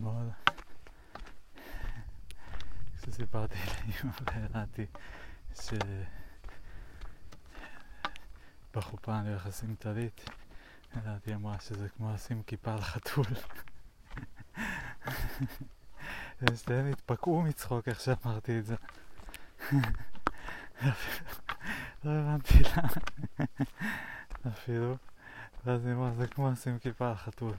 אתמול, כשסיפרתי לאמא והראתי שבחופה אני הולך לשים טלית, ראתי אמרה שזה כמו לשים כיפה על חתול. ושתיהם התפקעו מצחוק איך שאמרתי את זה. לא הבנתי למה. אפילו. ואז היא אמרה, זה כמו לשים כיפה על חתול.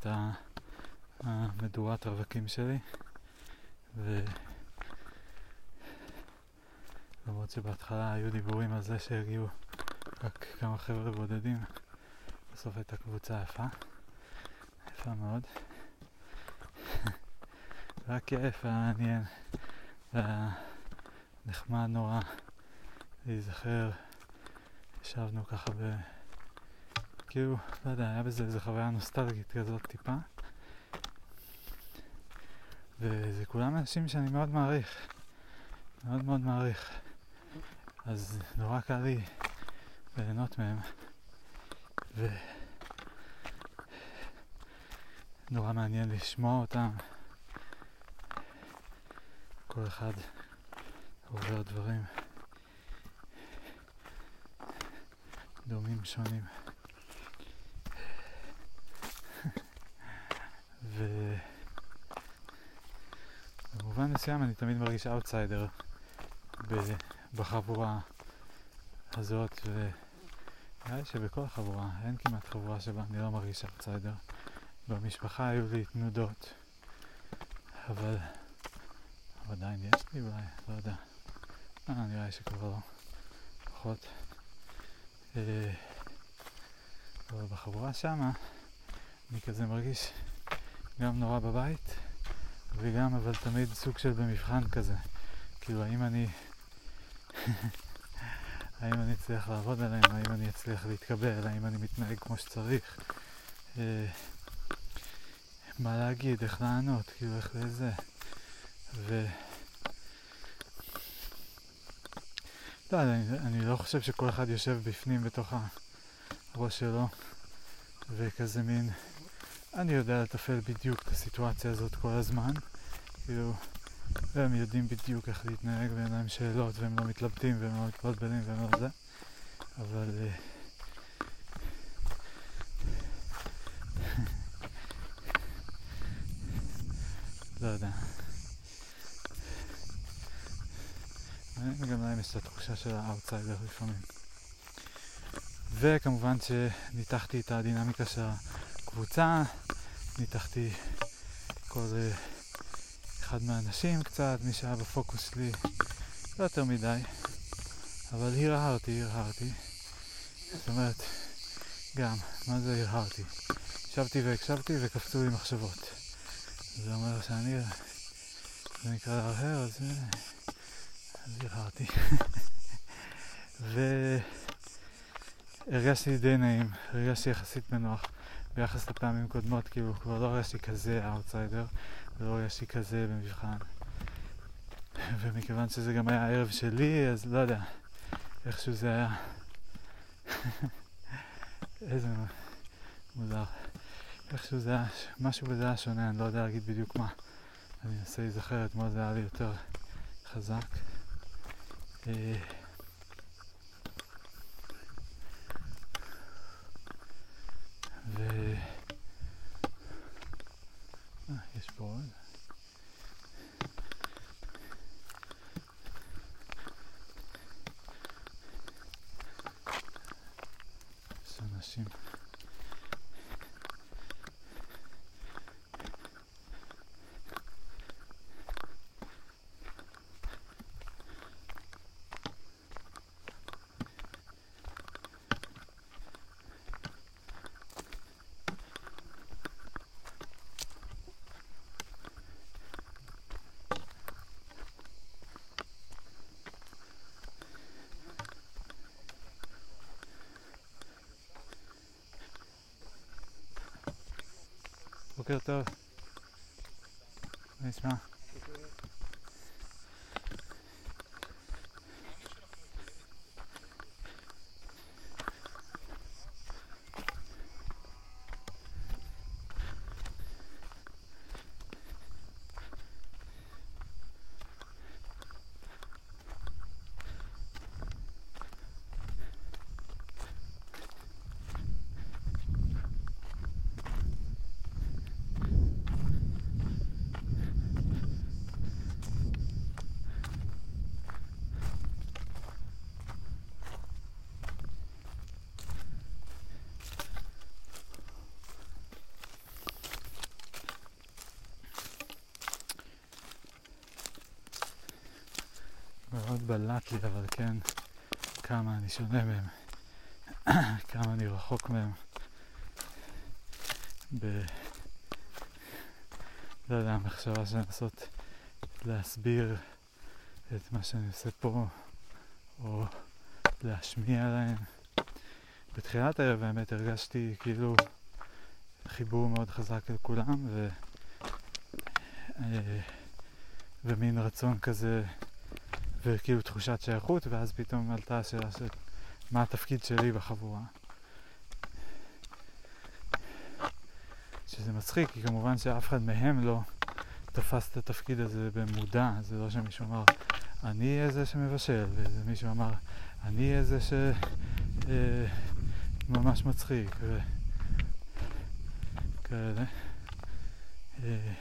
את המדורת רווקים שלי. ו... למרות שבהתחלה היו דיבורים על זה שהגיעו רק כמה חבר'ה בודדים בסוף הייתה קבוצה יפה. יפה מאוד. כיף, היה מעניין נחמד נורא להיזכר. ישבנו ככה ב... כאילו, לא יודע, היה בזה איזה חוויה נוסטלגית כזאת טיפה. וזה כולם אנשים שאני מאוד מעריך, מאוד מאוד מעריך. אז נורא קל לי ליהנות מהם. ונורא מעניין לשמוע אותם. כל אחד עובר דברים דומים שונים. ובמובן מסוים אני תמיד מרגיש אאוטסיידר בחבורה הזאת, ונראה לי שבכל חבורה, אין כמעט חבורה שבה אני לא מרגיש אאוטסיידר. במשפחה היו לי תנודות, אבל, עדיין יש לי אולי, לא יודע. אה, נראה לי שכבר לא, פחות. אה, אבל בחבורה שמה אני כזה מרגיש גם נורא בבית, וגם אבל תמיד סוג של במבחן כזה. כאילו, האם אני... האם אני אצליח לעבוד עליהם, האם אני אצליח להתקבל, האם אני מתנהג כמו שצריך. אה, מה להגיד, איך לענות, כאילו, איך לזה. ו... לא, אני, אני לא חושב שכל אחד יושב בפנים בתוך הראש שלו, וכזה מין... אני יודע לתפעל בדיוק את הסיטואציה הזאת כל הזמן. כאילו, והם יודעים בדיוק איך להתנהג ואין להם שאלות והם לא מתלבטים והם לא מתבלבלים והם לא זה. אבל... אה, לא יודע. גם להם יש את התחושה של האאוטסיידר לפעמים. וכמובן שניתחתי את הדינמיקה של הקבוצה, ניתחתי כל אה, אחד מהאנשים קצת, מי שהיה בפוקוס שלי, לא יותר מדי, אבל הרהרתי, הרהרתי. זאת אומרת, גם, מה זה הרהרתי? ישבתי והקשבתי וקפצו לי מחשבות. זה אומר שאני זה נקרא להרהר, אז הרהרתי. והרגשתי די נעים, הרגשתי יחסית בנוח ביחס לפעמים קודמות, כאילו כבר לא הרגשתי כזה אאוטסיידר, ולא הרגשתי כזה במבחן. ומכיוון שזה גם היה הערב שלי, אז לא יודע, איכשהו זה היה... איזה מוזר. איכשהו זה היה, משהו בזה היה שונה, אני לא יודע להגיד בדיוק מה. אני אנסה להיזכר, אתמול זה היה לי יותר חזק. אה, ו... אה, יש פה עוד. יש אנשים. בוקר טוב. מה נשמע? מאוד בלט לי, אבל כן, כמה אני שונה מהם, כמה אני רחוק מהם. ב... לא יודע, המחשבה של לנסות להסביר את מה שאני עושה פה, או להשמיע להם. בתחילת הערב באמת הרגשתי כאילו חיבור מאוד חזק לכולם, ו... אה, ומין רצון כזה וכאילו תחושת שייכות, ואז פתאום עלתה השאלה של מה התפקיד שלי בחבורה. שזה מצחיק, כי כמובן שאף אחד מהם לא תפס את התפקיד הזה במודע, זה לא שמישהו אמר, אני אהיה זה שמבשל, וזה מישהו אמר, אני אהיה זה שממש אה, מצחיק, וכאלה. אה,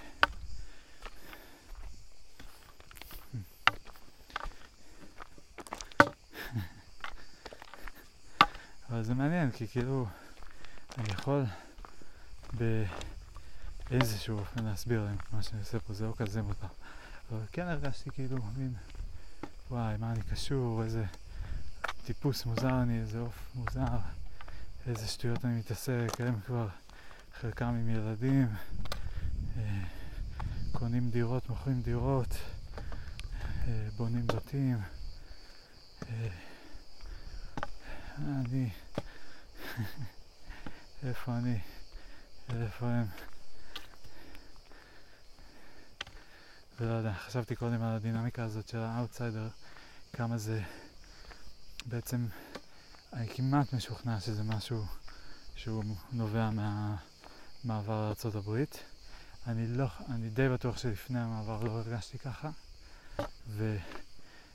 אבל זה מעניין, כי כאילו, אני יכול באיזשהו אופן להסביר להם מה שאני עושה פה, זה לא כזה מותר. אבל כן הרגשתי כאילו, מין, וואי, מה אני קשור, איזה טיפוס מוזר אני, איזה עוף מוזר, איזה שטויות אני מתעסק, הם כבר חלקם עם ילדים, אה, קונים דירות, מוכרים דירות, אה, בונים בתים. אה, אני... איפה אני? איפה הם? ולא יודע, חשבתי קודם על הדינמיקה הזאת של האאוטסיידר, כמה זה בעצם, אני כמעט משוכנע שזה משהו שהוא נובע מהמעבר לארה"ב. אני לא, אני די בטוח שלפני המעבר לא הרגשתי ככה,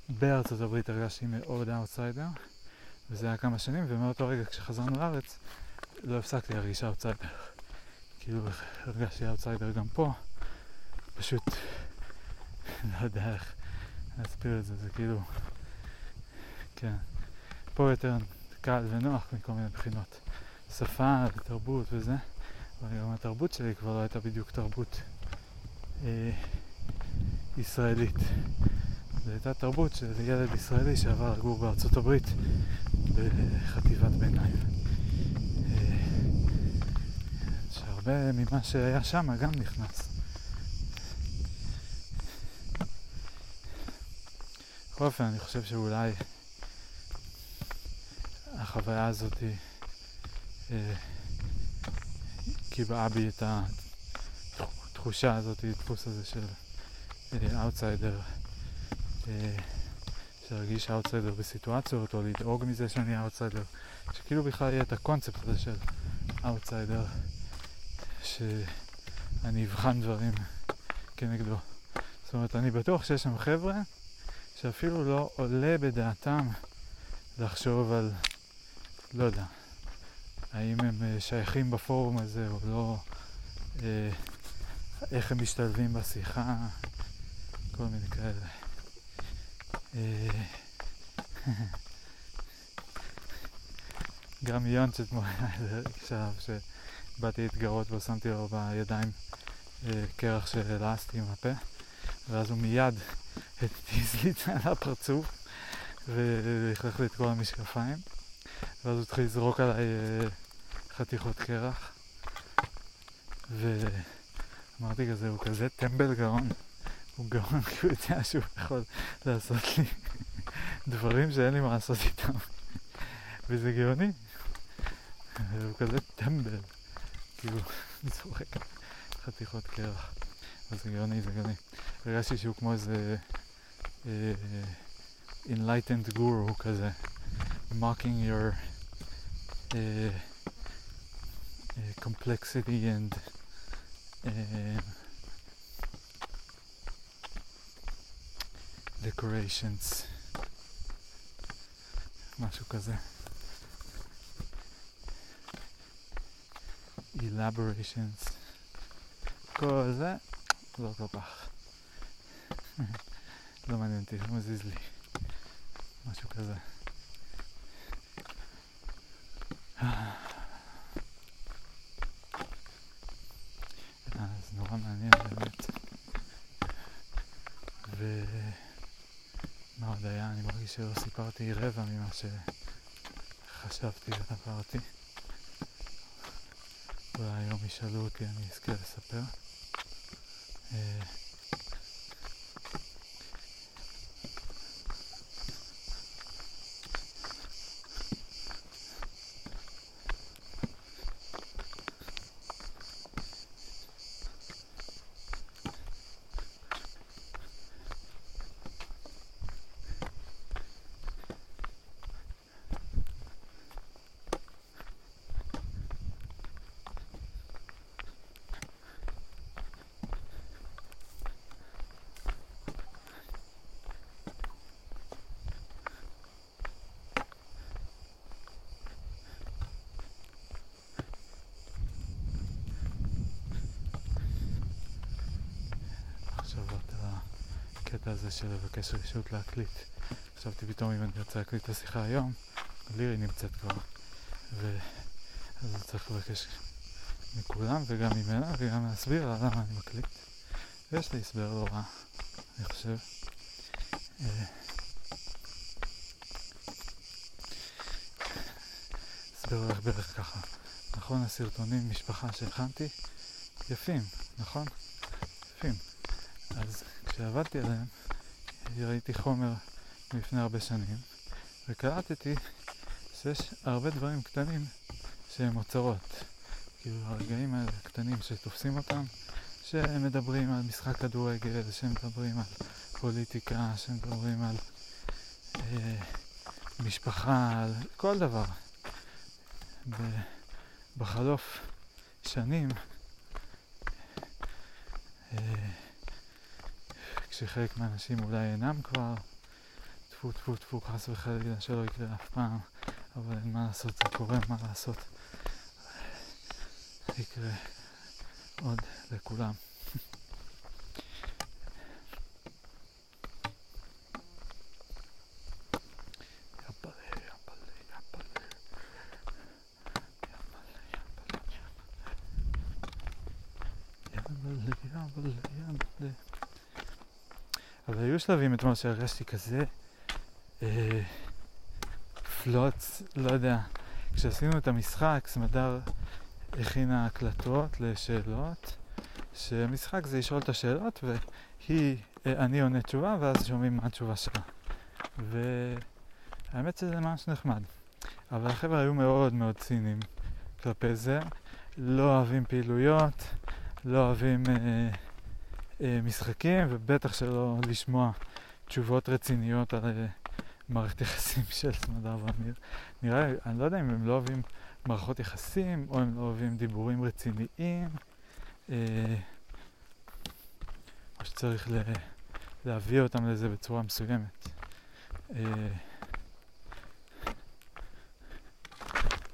ובארצות הברית הרגשתי מאוד אאוטסיידר. וזה היה כמה שנים, ומאותו רגע כשחזרנו לארץ, לא הפסקתי להרגיש אאוטסיידר. כאילו הרגשתי אאוטסיידר גם פה, פשוט לא יודע איך להסביר את זה, זה כאילו, כן, פה יותר קל ונוח מכל מיני בחינות. שפה ותרבות וזה, אבל גם התרבות שלי כבר לא הייתה בדיוק תרבות אה, ישראלית. זו הייתה תרבות של ילד ישראלי שעבר לגור בארצות הברית בחטיבת ביניים. אה, שהרבה ממה שהיה שם גם נכנס. בכל אופן, אני חושב שאולי החוויה הזאת אה, קיבעה בי את התחושה הזאת, הדפוס הזה של אאוטסיידר, אה, להרגיש אאוטסיידר בסיטואציות, או לדאוג מזה שאני אאוטסיידר, שכאילו בכלל יהיה את הקונספט הזה של אאוטסיידר, שאני אבחן דברים כנגדו. זאת אומרת, אני בטוח שיש שם חבר'ה שאפילו לא עולה בדעתם לחשוב על, לא יודע, האם הם אה, שייכים בפורום הזה או לא, אה, איך הם משתלבים בשיחה, כל מיני כאלה. אה, גם יונץ' אתמול היה עכשיו שבאתי להתגרות בו, שמתי לו בידיים קרח שלעסתי עם הפה, ואז הוא מיד התיז לי את זה על הפרצוף ולכלך לי את כל המשקפיים, ואז הוא התחיל לזרוק עליי חתיכות קרח, ואמרתי כזה, הוא כזה טמבל גאון. הוא גאון כי הוא יודע שהוא יכול לעשות לי דברים שאין לי מה לעשות איתם. וזה גאוני. הוא כזה טמבל. כאילו, זורק חתיכות קרח. אז זה גאוני, זה גאוני. הרגשתי שהוא כמו איזה uh, enlightened guru כזה. mocking your uh, uh, complexity and uh, decorations, משהו כזה. elaborations, כל זה, לא כל כך. לא מעניין אותי, מזיז לי. משהו כזה. נורא מעניין באמת. ומה עוד היה? אני מרגיש שלא סיפרתי רבע ממה שחשבתי ועברתי. אולי היום ישאלו אותי, אני אזכה לספר. אה, הקטע הזה של לבקש רשות להקליט. חשבתי פתאום אם אני רוצה להקליט את השיחה היום, לירי נמצאת כבר, ואז צריך לבקש מכולם וגם ממנה וגם להסביר לה למה אני מקליט. ויש לי הסבר לא רע, אני חושב. אה, הסבר הולך בערך ככה. נכון, הסרטונים משפחה שהכנתי, יפים, נכון? יפים. אז כשעבדתי עליהם, ראיתי חומר מלפני הרבה שנים, וקלטתי שיש הרבה דברים קטנים שהם אוצרות. כאילו הרגעים האלה הקטנים שתופסים אותם, שמדברים על משחק כדורגל, שמדברים על פוליטיקה, שמדברים על אה, משפחה, על כל דבר. בחלוף שנים, אה, כשחלק מהאנשים אולי אינם כבר, טפו טפו טפו חס וחלילה שלא יקרה אף פעם, אבל אין מה לעשות, זה קורה, מה לעשות. יקרה עוד לכולם. אבל היו שלבים אתמול שהרגשתי כזה אה, פלוץ, לא יודע, כשעשינו את המשחק, סמדר הכינה הקלטות לשאלות, שהמשחק זה לשאול את השאלות והיא, אה, אני עונה תשובה ואז שומעים מה התשובה שלה. והאמת שזה ממש נחמד. אבל החבר'ה היו מאוד מאוד ציניים כלפי זה, לא אוהבים פעילויות, לא אוהבים אה, משחקים, ובטח שלא לשמוע תשובות רציניות על אה, מערכת יחסים של סמדר ואמיר. נראה לי, אני לא יודע אם הם לא אוהבים מערכות יחסים, או הם לא אוהבים דיבורים רציניים, אה, או שצריך ל, להביא אותם לזה בצורה מסוימת. אה,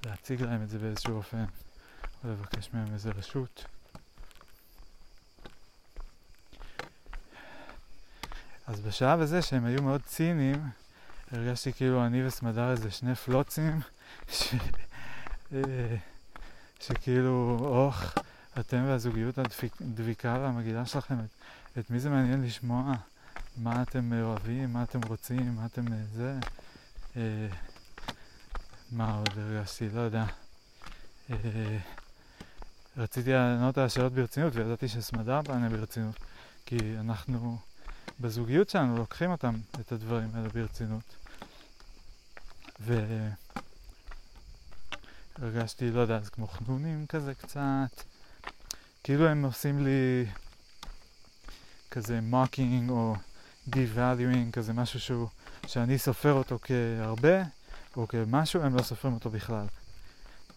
להציג להם את זה באיזשהו אופן, או לבקש מהם איזה רשות. אז בשלב הזה שהם היו מאוד ציניים, הרגשתי כאילו אני וסמדר איזה שני פלוצים, ש... אה, שכאילו, אוח, אתם והזוגיות הדביקה והמגעילה שלכם, את, את מי זה מעניין לשמוע? מה אתם אוהבים, מה אתם רוצים, מה אתם אה, זה? אה, מה עוד הרגשתי? לא יודע. אה, רציתי לענות על השאלות ברצינות וידעתי שסמדר תענה ברצינות כי אנחנו בזוגיות שלנו לוקחים אותם, את הדברים האלה ברצינות. והרגשתי, לא יודע, אז כמו חנונים כזה קצת, כאילו הם עושים לי כזה מוקינג או devaluing, כזה משהו שהוא, שאני סופר אותו כהרבה או כמשהו, הם לא סופרים אותו בכלל.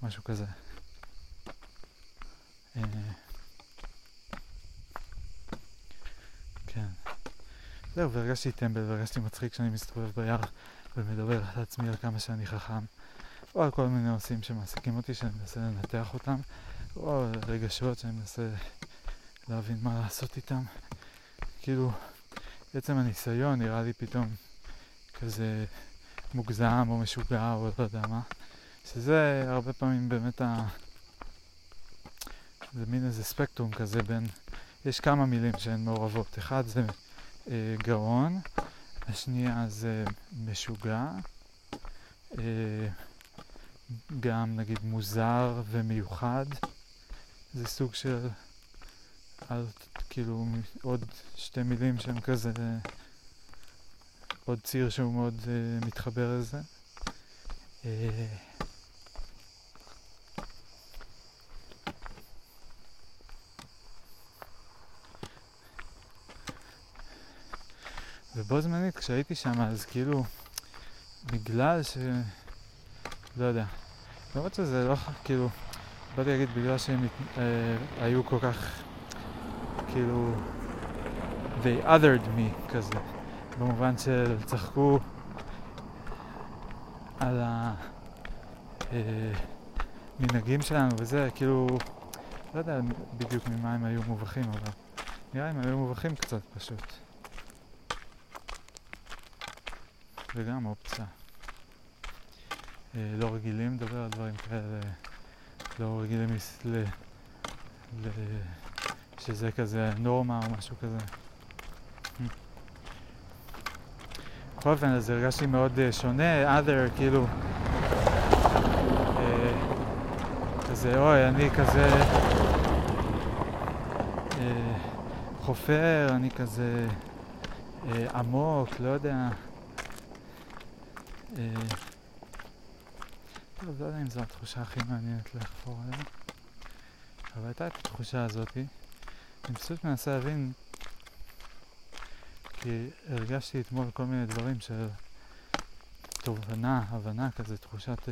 משהו כזה. אה, כן. זהו, והרגשתי טמבל והרגשתי מצחיק כשאני מסתובב ביער ומדבר על עצמי על כמה שאני חכם, או על כל מיני נושאים שמעסיקים אותי, שאני מנסה לנתח אותם, או רגשות שאני מנסה להבין מה לעשות איתם. כאילו, עצם הניסיון נראה לי פתאום כזה מוגזם או משוגע או לא יודע מה, שזה הרבה פעמים באמת ה... זה מין איזה ספקטרום כזה בין, יש כמה מילים שהן מעורבות, אחד זה גאון, השנייה זה משוגע, אה, גם נגיד מוזר ומיוחד, זה סוג של, על, כאילו עוד שתי מילים שהן כזה, עוד ציר שהוא מאוד uh, מתחבר לזה. ובו זמנית כשהייתי שם אז כאילו בגלל ש... לא יודע. למרות שזה לא כאילו... באתי להגיד בגלל שהם אה, היו כל כך כאילו they othered me כזה במובן של צחקו על המנהגים אה, שלנו וזה כאילו לא יודע בדיוק ממה הם היו מובכים אבל נראה הם היו מובכים קצת פשוט וגם אופציה. אה, לא רגילים לדבר על דברים כאלה, לא רגילים ל... ל... שזה כזה נורמה או משהו כזה. בכל אופן, אז הרגשתי מאוד uh, שונה, other, כאילו, uh, כזה, אוי, אני כזה חופר, אני כזה עמוק, לא יודע. אה, לא יודע אם זו התחושה הכי מעניינת לחפור עליה, אבל הייתה את התחושה הזאתי. אני פשוט מנסה להבין, כי הרגשתי אתמול כל מיני דברים של תובנה, הבנה כזה, תחושת uh,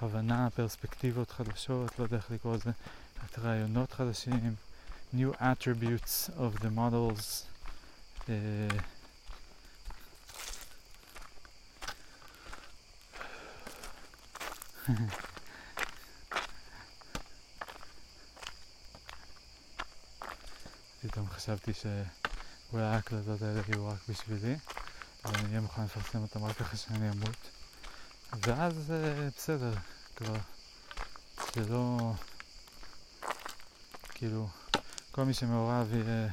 הבנה, פרספקטיבות חדשות, לא יודע איך לקרוא לזה, את רעיונות חדשים, new attributes of the models. Uh, פתאום חשבתי שאולי ההקלטות האלה יהיו רק בשבילי, אבל אני אהיה מוכן לפרסם אותם רק אחרי שאני אמות. ואז אה, בסדר, כבר זה לא... כאילו, כל מי שמעורב יהיה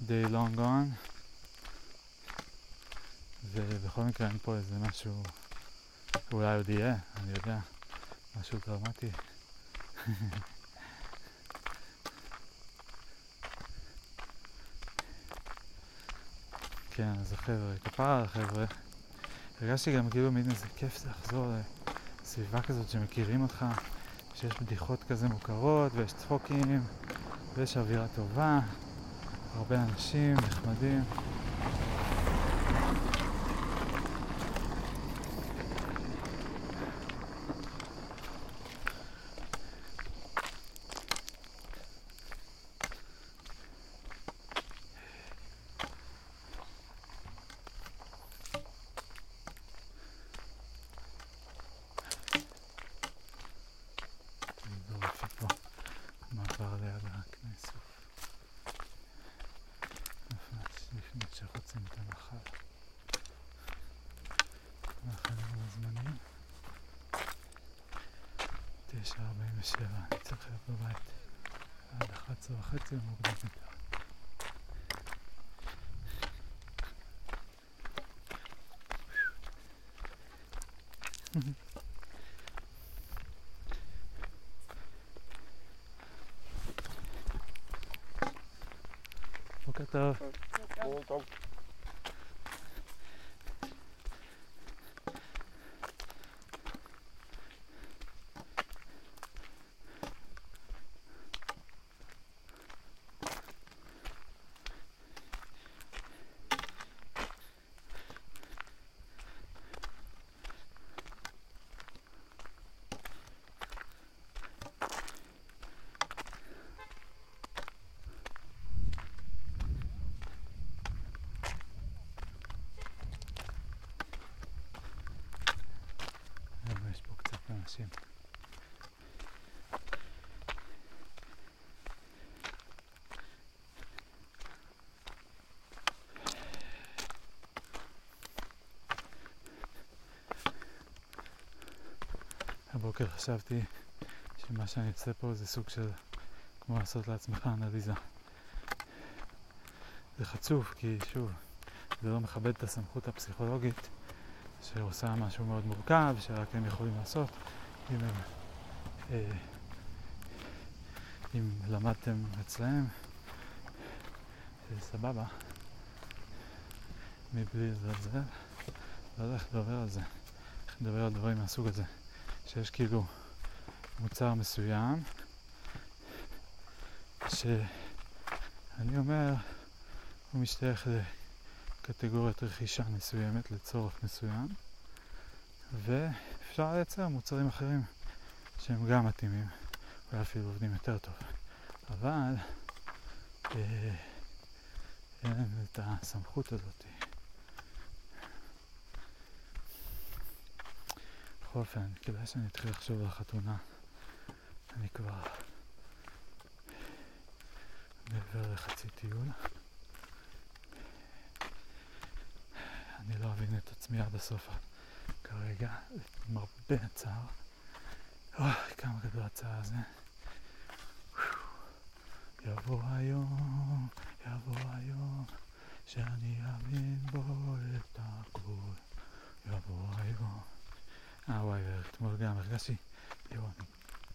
די long gone, ובכל מקרה אין פה איזה משהו אולי עוד יהיה, אני יודע, משהו דרמטי. כן, אז החבר'ה, כפרה על החבר'ה. הרגשתי גם כאילו מין איזה כיף לחזור לסביבה כזאת שמכירים אותך, שיש בדיחות כזה מוכרות, ויש צחוקים, ויש אווירה טובה, הרבה אנשים נחמדים. הבוקר חשבתי שמה שאני עושה פה זה סוג של כמו לעשות לעצמך אנליזה. זה חצוף, כי שוב, זה לא מכבד את הסמכות הפסיכולוגית שעושה משהו מאוד מורכב, שרק הם יכולים לעשות. אם, הם, אה, אם למדתם אצלהם, זה סבבה, מבלי לזלזל, לא יודע איך לדבר על זה, איך לדבר על דברים מהסוג הזה, שיש כאילו מוצר מסוים, שאני אומר, הוא משתייך לקטגוריית רכישה מסוימת לצורך מסוים, ואפשר לייצר מוצרים אחרים שהם גם מתאימים, אולי אפילו עובדים יותר טוב. אבל אה, אין את הסמכות הזאת. בכל אופן, כדאי שאני אתחיל לחשוב על החתונה. אני כבר מעבר לחצי טיול. אני לא אבין את עצמי עד הסוף. כרגע, עם הרבה הצער. אוי, כמה גדול הצער הזה. יבוא היום, יבוא היום, שאני אאמין בו את הכל. יבוא היום. אה וואי, אתמול גם הרגשתי, יואו, אני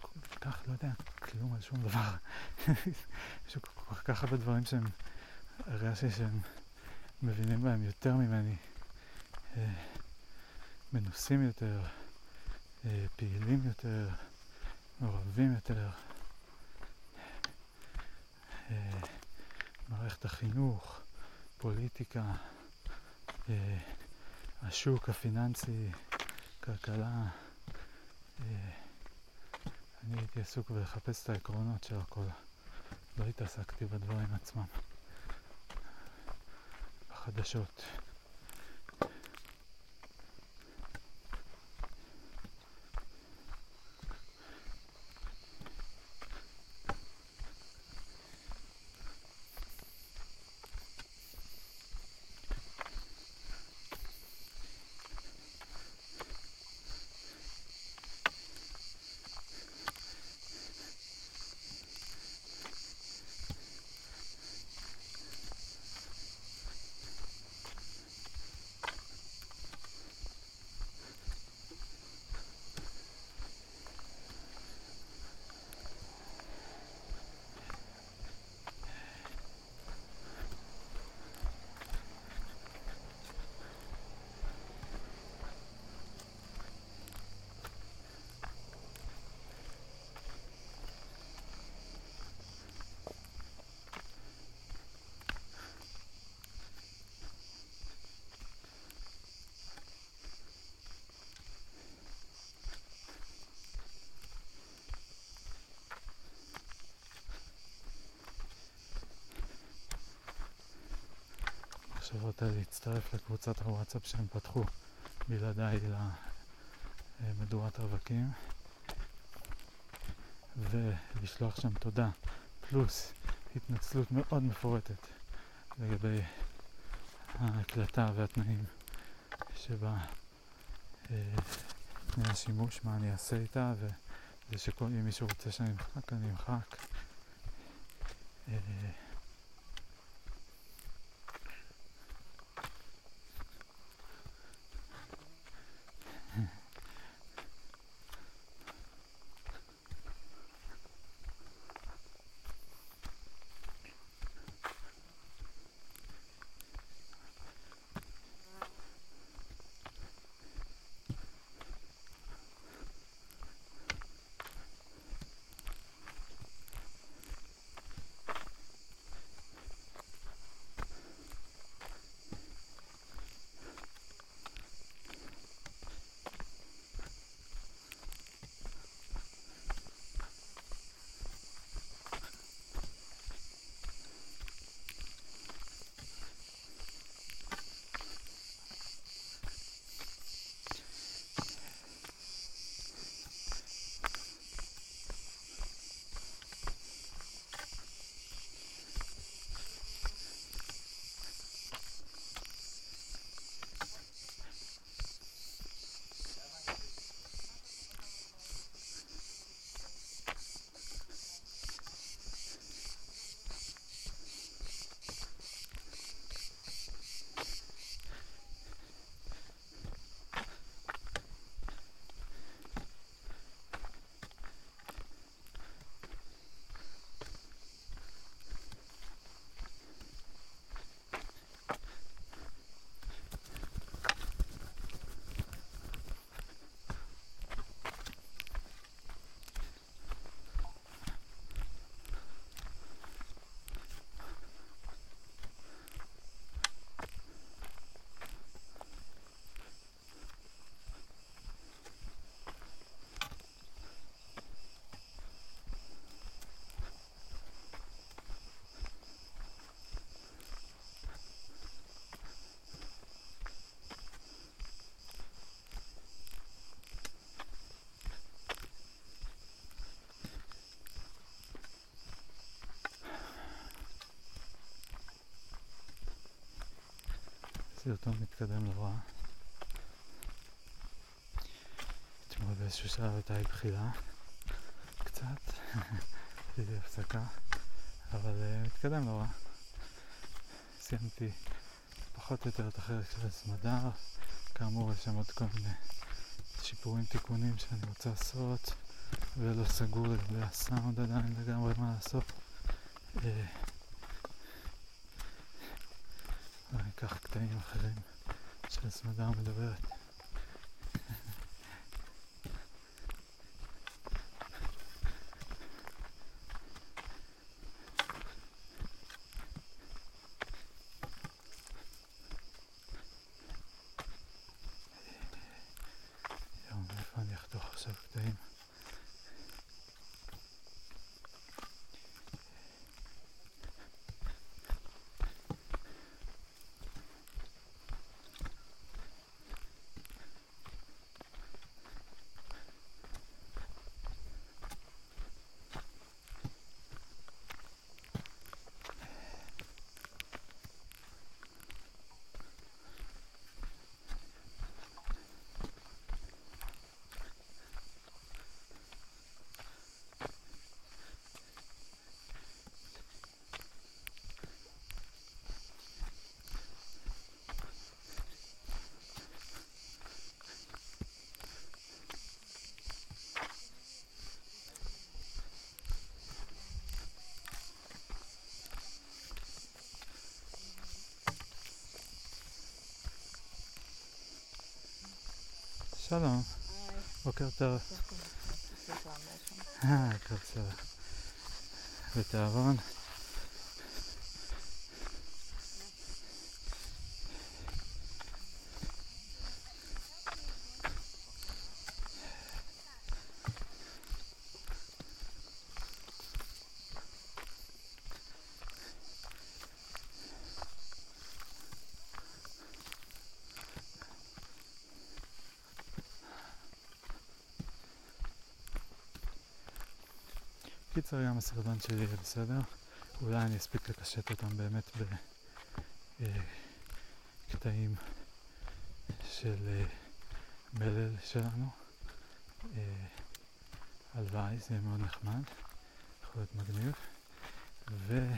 כל כך לא יודע כלום על שום דבר. יש כל כך הרבה דברים שהם, הרגשתי שהם מבינים בהם יותר ממני. אה, מנוסים יותר, אה, פעילים יותר, מעורבים יותר. אה, מערכת החינוך, פוליטיקה, אה, השוק הפיננסי, כלכלה. אני הייתי עסוק בלחפש את העקרונות של הכל. לא התעסקתי בדברים עצמם. בחדשות. על להצטרף לקבוצת הוואטסאפ שהם פתחו בלעדיי למדורת רווקים. ולשלוח שם תודה פלוס התנצלות מאוד מפורטת לגבי ההקלטה והתנאים שבה אה, תנאי השימוש, מה אני אעשה איתה וזה שכל אם מישהו רוצה שאני אמחק אני אמחק סרטון מתקדם לא. אתמול באיזשהו שלב הייתה לי בחילה, קצת, עשיתי הפסקה, אבל uh, מתקדם לא. סיימתי פחות או יותר את החלק של הסמדר, כאמור יש שם עוד כל מיני שיפורים, תיקונים שאני רוצה לעשות, ולא סגור לגבי הסאונד עדיין לגמרי מה לעשות. Uh, אני אקח קטעים אחרים של סמדר מדברת. יום, איפה אני אחתוך עכשיו קטעים? שלום, בוקר טוב. אה, הכל בסדר. בתיאבון. קיצר, גם הסרטון שלי יהיה בסדר. אולי אני אספיק לקשט אותם באמת בקטעים של אה, מלל שלנו. אה, הלוואי, זה יהיה מאוד נחמד, יכול להיות מגניב. ו...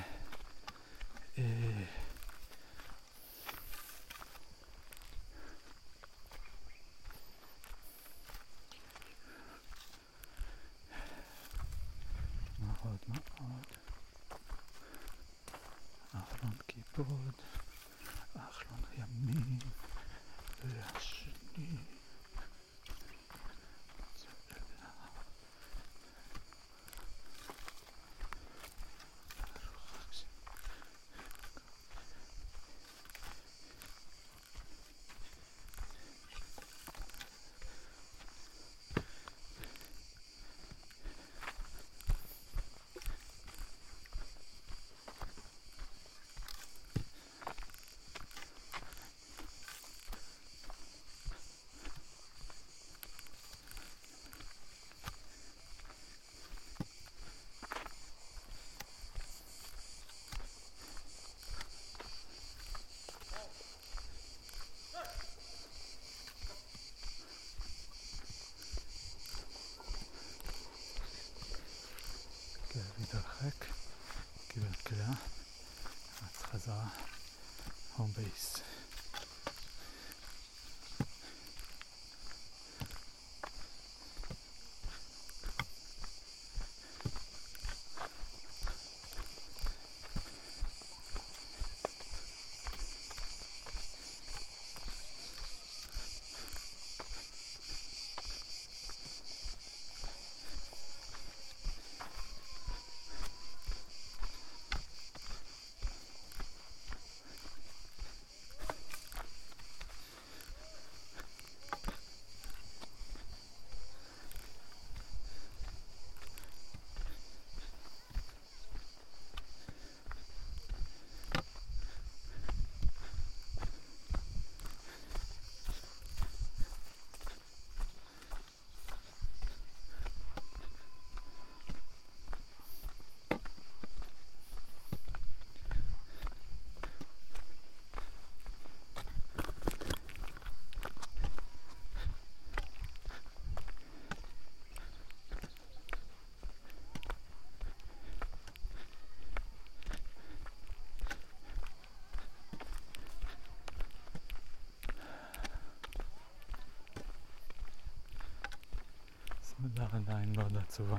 סמדר עדיין מאוד עצובה,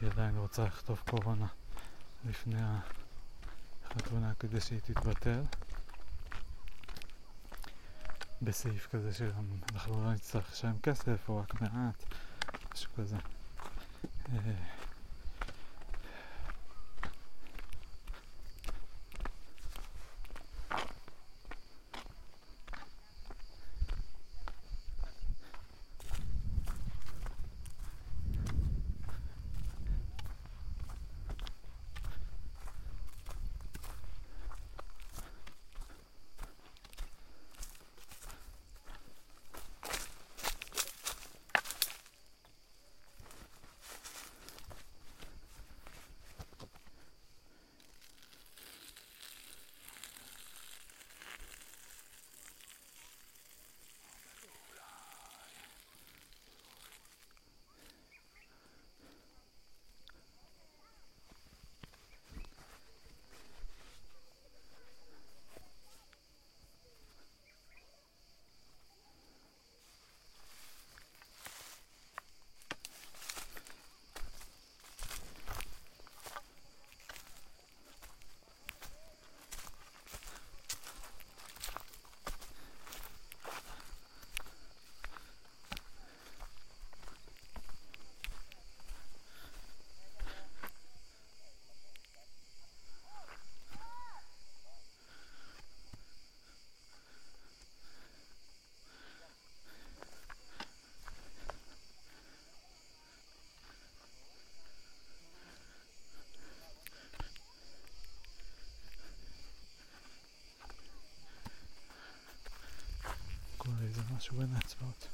היא עדיין רוצה לכתוב קורונה לפני החתונה כדי שהיא תתבטל בסעיף כזה שגם אנחנו לא נצטרך לשלם כסף או רק מעט, משהו כזה. אה,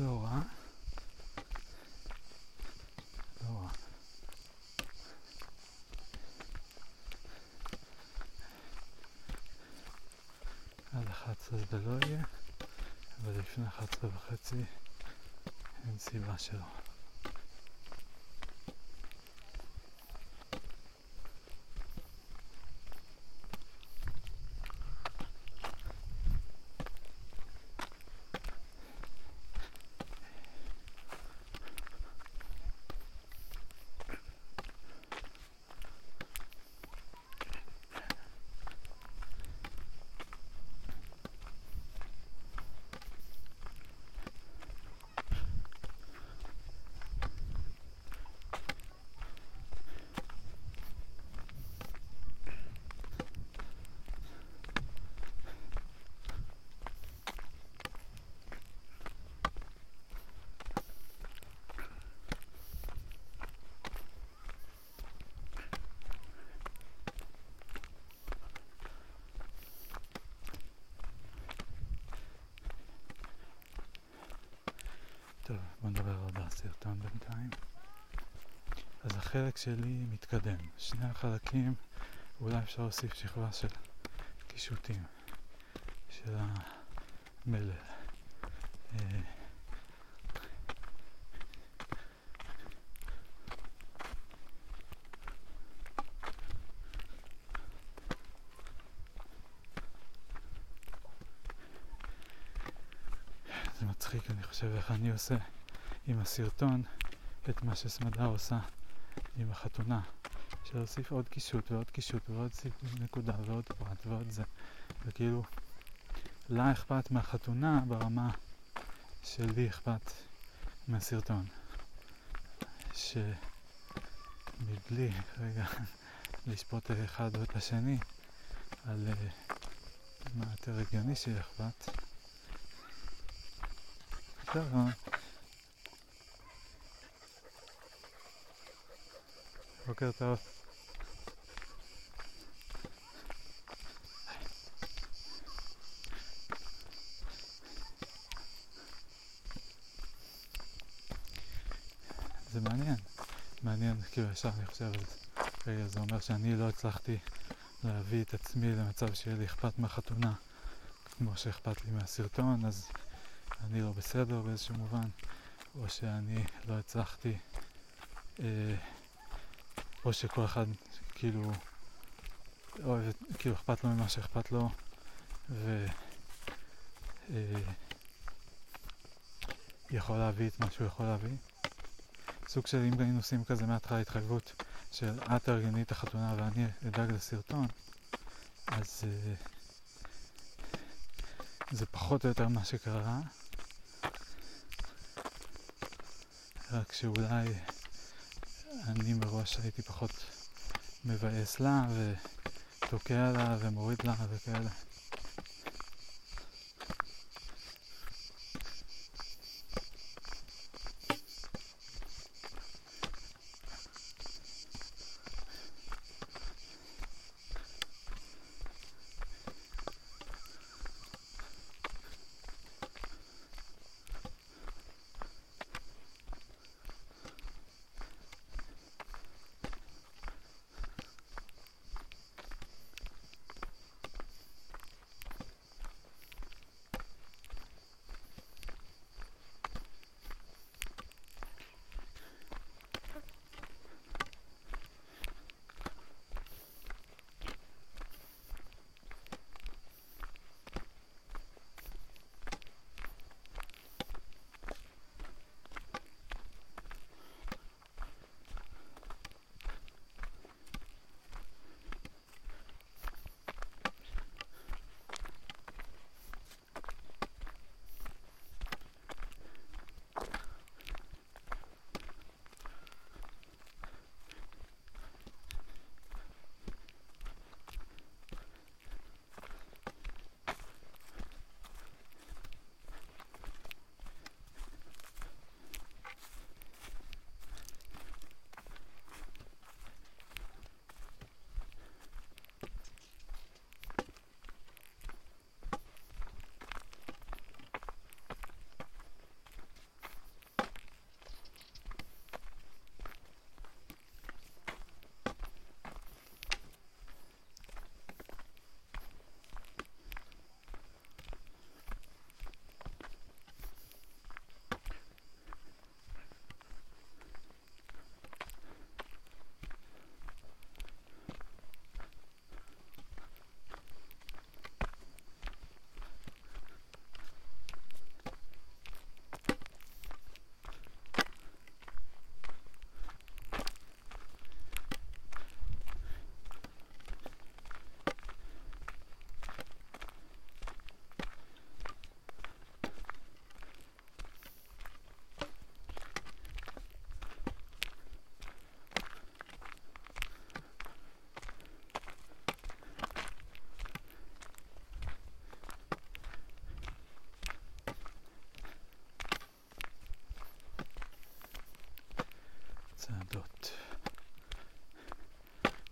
לא רע. לא רע. עד 11 זה לא יהיה, אבל לפני 11 וחצי אין סיבה שלא. טוב, בוא נדבר על הסרטון בינתיים. אז החלק שלי מתקדם. שני החלקים, אולי אפשר להוסיף שכבה של קישוטים של המלל. אה, זה חושב איך אני עושה עם הסרטון את מה שסמדה עושה עם החתונה. של להוסיף עוד קישוט ועוד קישוט ועוד נקודה ועוד פרט ועוד זה. וכאילו, לה אכפת מהחתונה ברמה שלי אכפת מהסרטון. שמבלי רגע לשפוט אחד או את השני על uh, מה יותר הגיוני שיהיה אכפת. שלום. בוקר טוב. זה מעניין, מעניין, כאילו ישר אני חושב על זה. רגע, זה אומר שאני לא הצלחתי להביא את עצמי למצב שיהיה לי אכפת מהחתונה כמו שאכפת לי מהסרטון, אז אני לא בסדר באיזשהו מובן, או שאני לא הצלחתי, אה, או שכל אחד כאילו אוהב, כאילו אכפת לו ממה שאכפת לו, ו... אה, להביא את מה שהוא יכול להביא. סוג של אם היינו עושים כזה מההתחלה התחייבות של את תארגני את החתונה ואני אדאג לסרטון, אז אה, זה פחות או יותר מה שקרה. רק שאולי אני מראש הייתי פחות מבאס לה ותוקע לה ומוריד לה וכאלה. צעדות.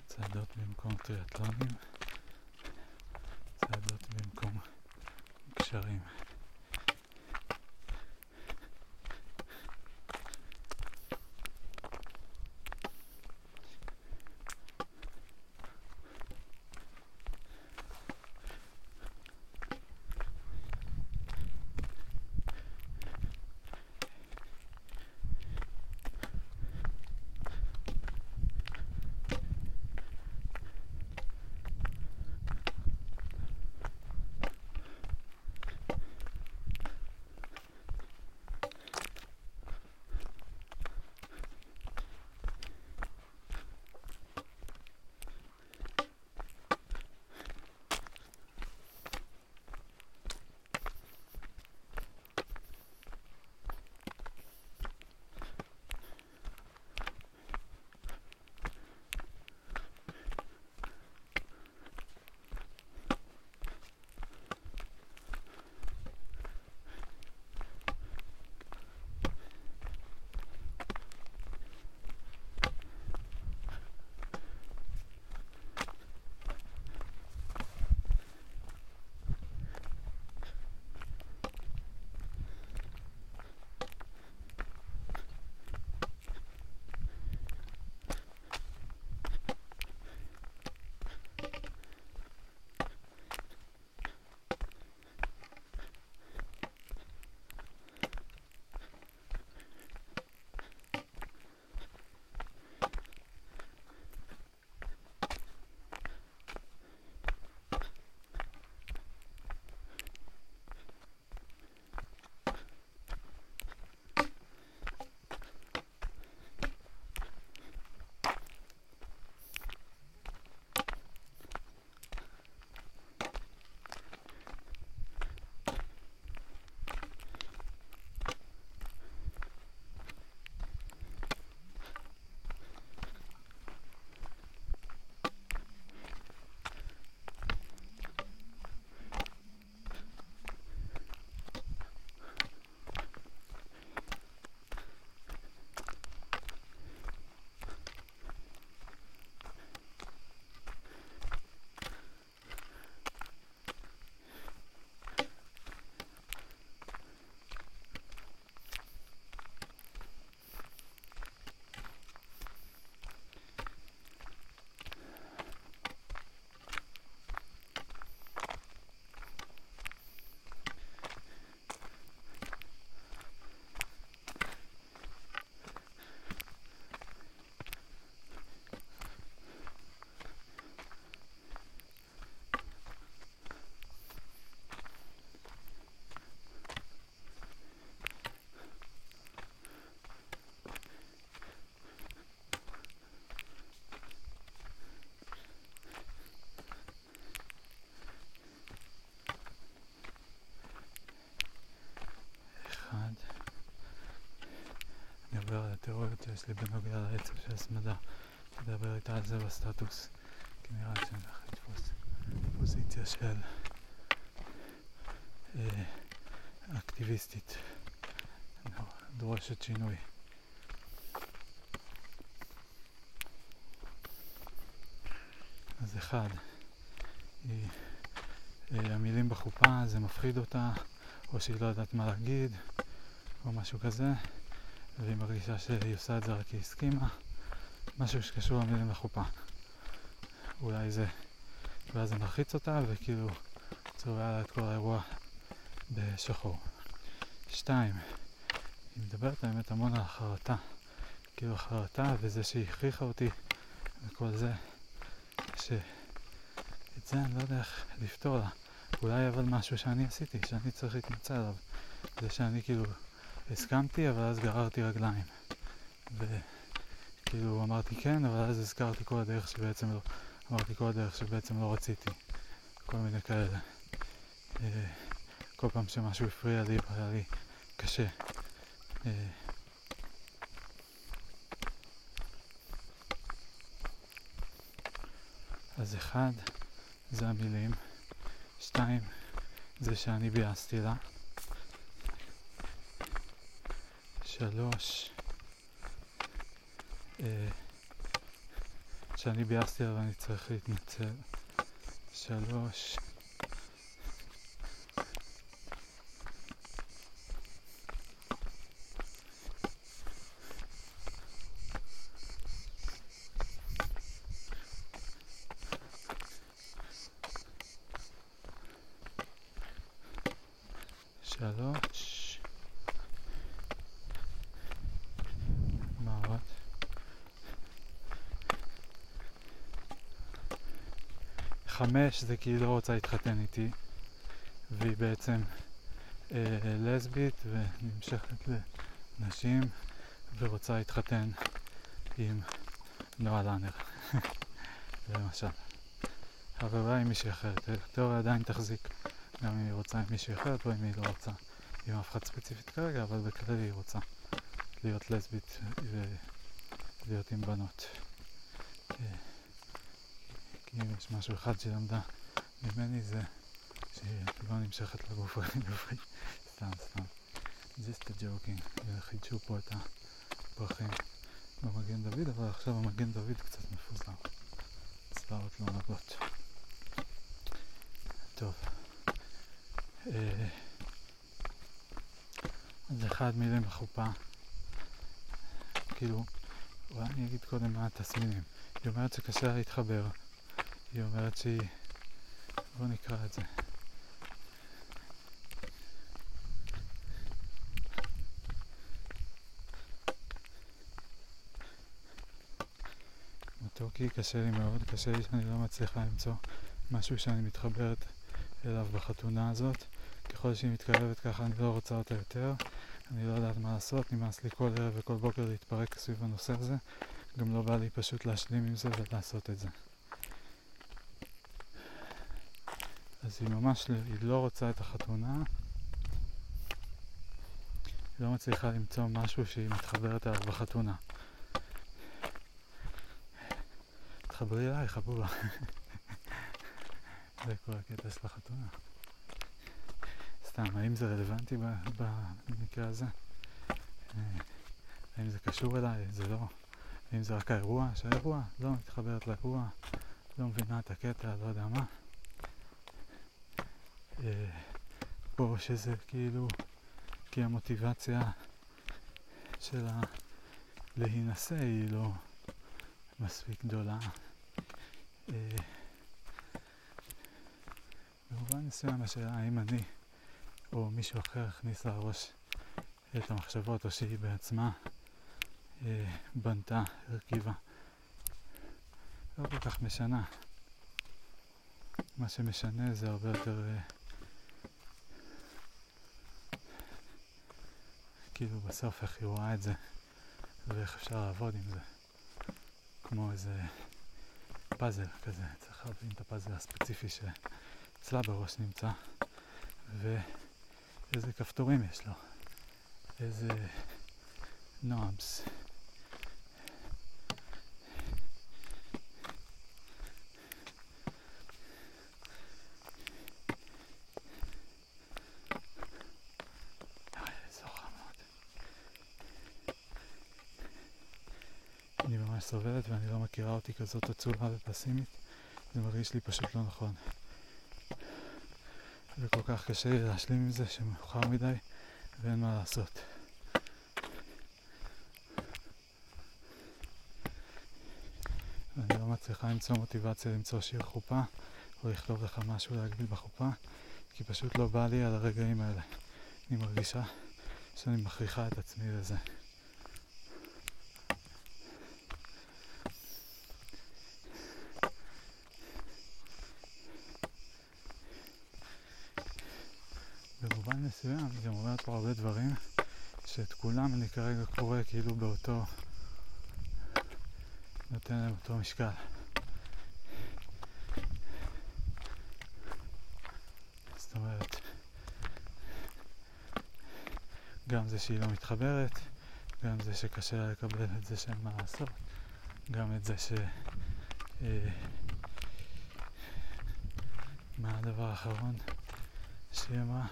צעדות במקום טריאטלונים. שיש לי בנוגע לעצב של הסמדה. לדבר איתה על זה בסטטוס, כי נראה לי שאני הולך לתפוס פוזיציה של אה, אקטיביסטית, דורשת שינוי. אז אחד, היא, אה, המילים בחופה זה מפחיד אותה, או שהיא לא יודעת מה להגיד, או משהו כזה. והיא מרגישה שהיא עושה את זה רק כי היא הסכימה, משהו שקשור למילים לחופה. אולי זה, ואז זה מלחיץ אותה וכאילו צובע לה את כל האירוע בשחור. שתיים, היא מדברת האמת המון על החרטה, כאילו החרטה וזה שהיא הכריחה אותי וכל זה, שאת זה אני לא יודע איך לפתור לה. אולי אבל משהו שאני עשיתי, שאני צריך להתנצל עליו. זה שאני כאילו הסכמתי, אבל אז גררתי רגליים. וכאילו אמרתי כן, אבל אז הזכרתי כל הדרך שבעצם לא, אמרתי כל הדרך שבעצם לא רציתי. כל מיני כאלה. אה, כל פעם שמשהו הפריע לי, היה לי קשה. אה, אז אחד, זה המילים. שתיים, זה שאני ביאסתי לה. שלוש, אה, שאני ביאסתי עליו ואני צריך להתנצל. שלוש. מה עוד? חמש זה כי היא לא רוצה להתחתן איתי והיא בעצם אה, לסבית ונמשכת לנשים ורוצה להתחתן עם נועה לאנר למשל. אבל אולי עם מישהי אחרת, התיאוריה עדיין תחזיק. גם אם היא רוצה עם מישהי אחרת או אם היא לא רוצה. עם אף אחד ספציפית כרגע, אבל בכללי היא רוצה להיות לסבית ולהיות עם בנות. אה, כי אם יש משהו אחד שהיא למדה ממני זה שהיא לא נמשכת לגוף הגברי, סתם סתם. a joking, חידשו פה את הפרחים במגן דוד, אבל עכשיו המגן דוד קצת מפוזר. צלעות לא נוגעות. טוב. אה, אז אחד מילים בחופה, כאילו, אולי אני אגיד קודם מה התסמינים. היא אומרת שקשה לה להתחבר, היא אומרת שהיא... בוא נקרא את זה. מתוקי קשה לי מאוד, קשה לי שאני לא מצליחה למצוא משהו שאני מתחברת אליו בחתונה הזאת. ככל שהיא מתקרבת ככה אני לא רוצה אותה יותר, אני לא יודעת מה לעשות, נמאס לי כל ערב וכל בוקר להתפרק סביב הנושא הזה, גם לא בא לי פשוט להשלים עם זה ולעשות את זה. אז היא ממש, היא לא רוצה את החתונה, היא לא מצליחה למצוא משהו שהיא מתחברת אליו בחתונה. תחברי אליי, חבובה. זה כל הקטע של החתונה. סתם, האם זה רלוונטי במקרה הזה? אה, האם זה קשור אליי? זה לא. האם זה רק האירוע? שהאירוע לא מתחברת לאירוע, לא מבינה את הקטע, לא יודע מה. אה, פה שזה כאילו, כי המוטיבציה של ה... להינשא היא לא מספיק גדולה. אה, במובן מסוים השאלה האם אני או מישהו אחר הכניס לראש את המחשבות או שהיא בעצמה אה, בנתה, הרכיבה. לא כל כך משנה. מה שמשנה זה הרבה יותר אה, כאילו בסוף איך היא רואה את זה ואיך אפשר לעבוד עם זה. כמו איזה פאזל כזה, צריך להבין את הפאזל הספציפי שאצלה בראש נמצא ואיזה כפתורים יש לו, איזה נועמס. סובלת ואני לא מכירה אותי כזאת עצובה ופסימית, זה מרגיש לי פשוט לא נכון. וכל כך קשה לי להשלים עם זה שמאוחר מדי ואין מה לעשות. ואני לא מצליחה למצוא מוטיבציה למצוא שיר חופה או לכתוב לך משהו להגביל בחופה כי פשוט לא בא לי על הרגעים האלה. אני מרגישה שאני מכריחה את עצמי לזה. מסוים, גם אומרת פה הרבה דברים שאת כולם אני כרגע קורא כאילו באותו, נותן להם אותו משקל. זאת אומרת, גם זה שהיא לא מתחברת, גם זה שקשה לה לקבל את זה שאין מה לעשות, גם את זה ש... אה, מה הדבר האחרון? שיהיה מה?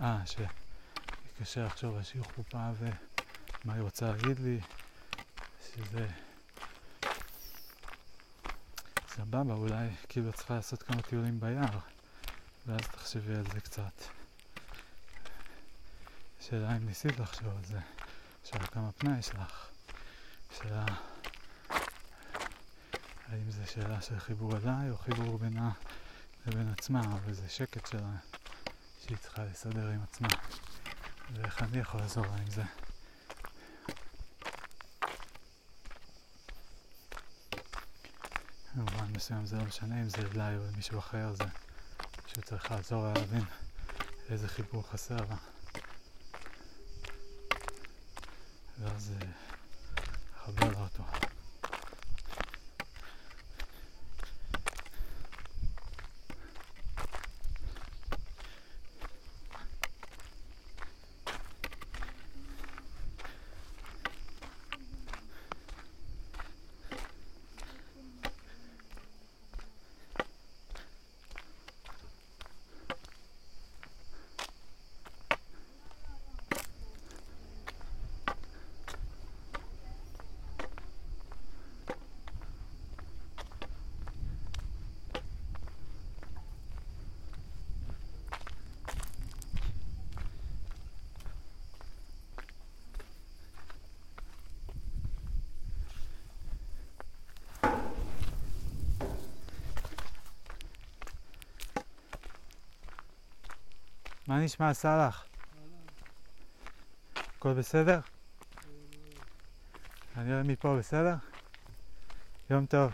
אה, שקשה לחשוב על שיעור חופה ומה היא רוצה להגיד לי, שזה סבבה, אולי כאילו את צריכה לעשות כמה טיולים ביער, ואז תחשבי על זה קצת. שאלה אם ניסית לחשוב על זה, שאלה כמה פנאי יש לך, שאלה האם זה שאלה של חיבור אליי או חיבור בינה לבין עצמה, וזה שקט שלה שהיא צריכה לסדר עם עצמה, ואיך אני יכול לעזור לה עם זה. במובן מסוים זה לא משנה אם זה אליי או למישהו אחר, זה פשוט צריך לעזור לה להבין איזה חיבור חסר לה. ואז לחבר לה אותו. מה נשמע, סאלח? הכל בסדר? אני רואה מפה בסדר? יום טוב.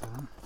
So.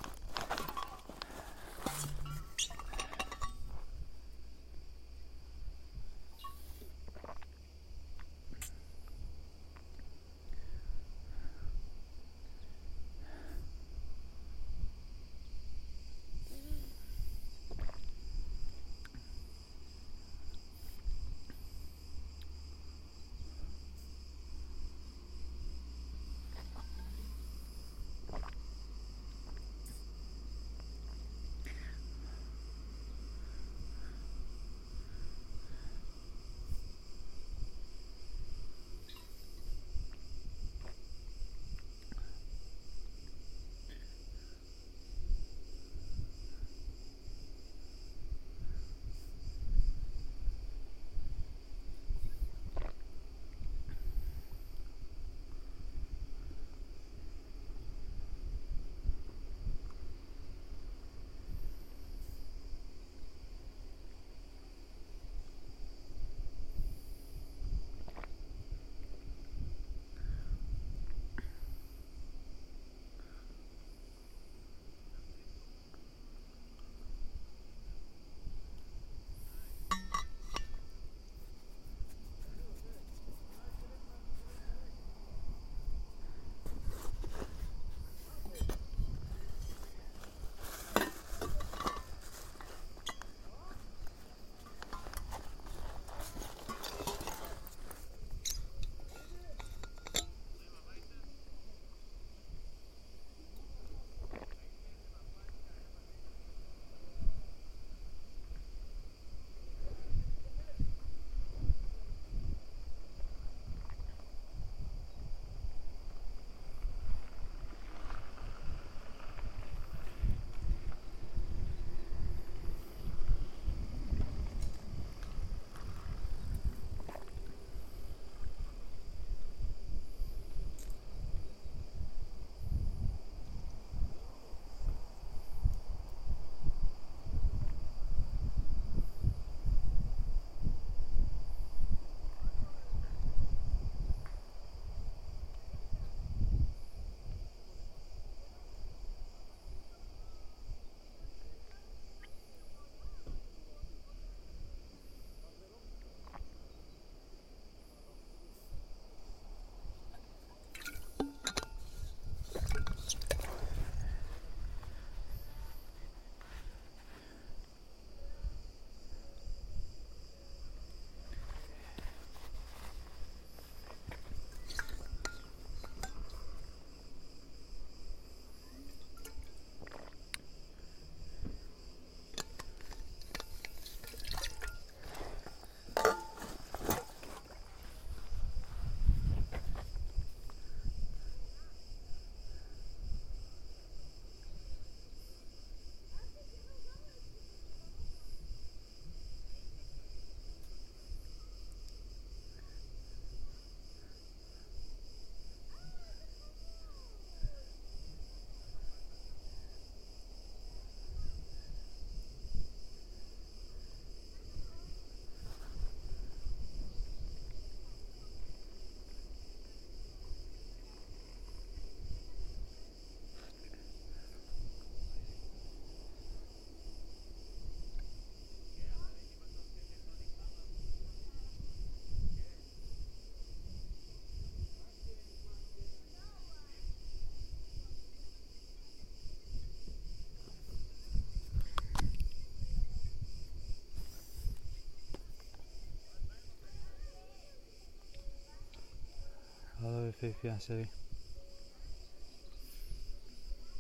יפהפייה שלי.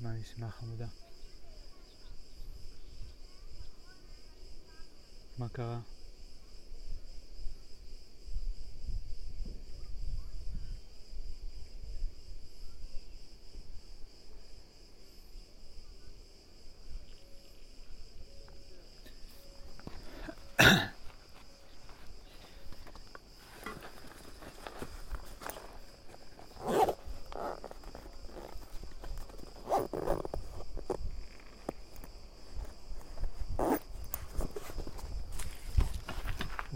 מה נשמע חמודה? מה קרה?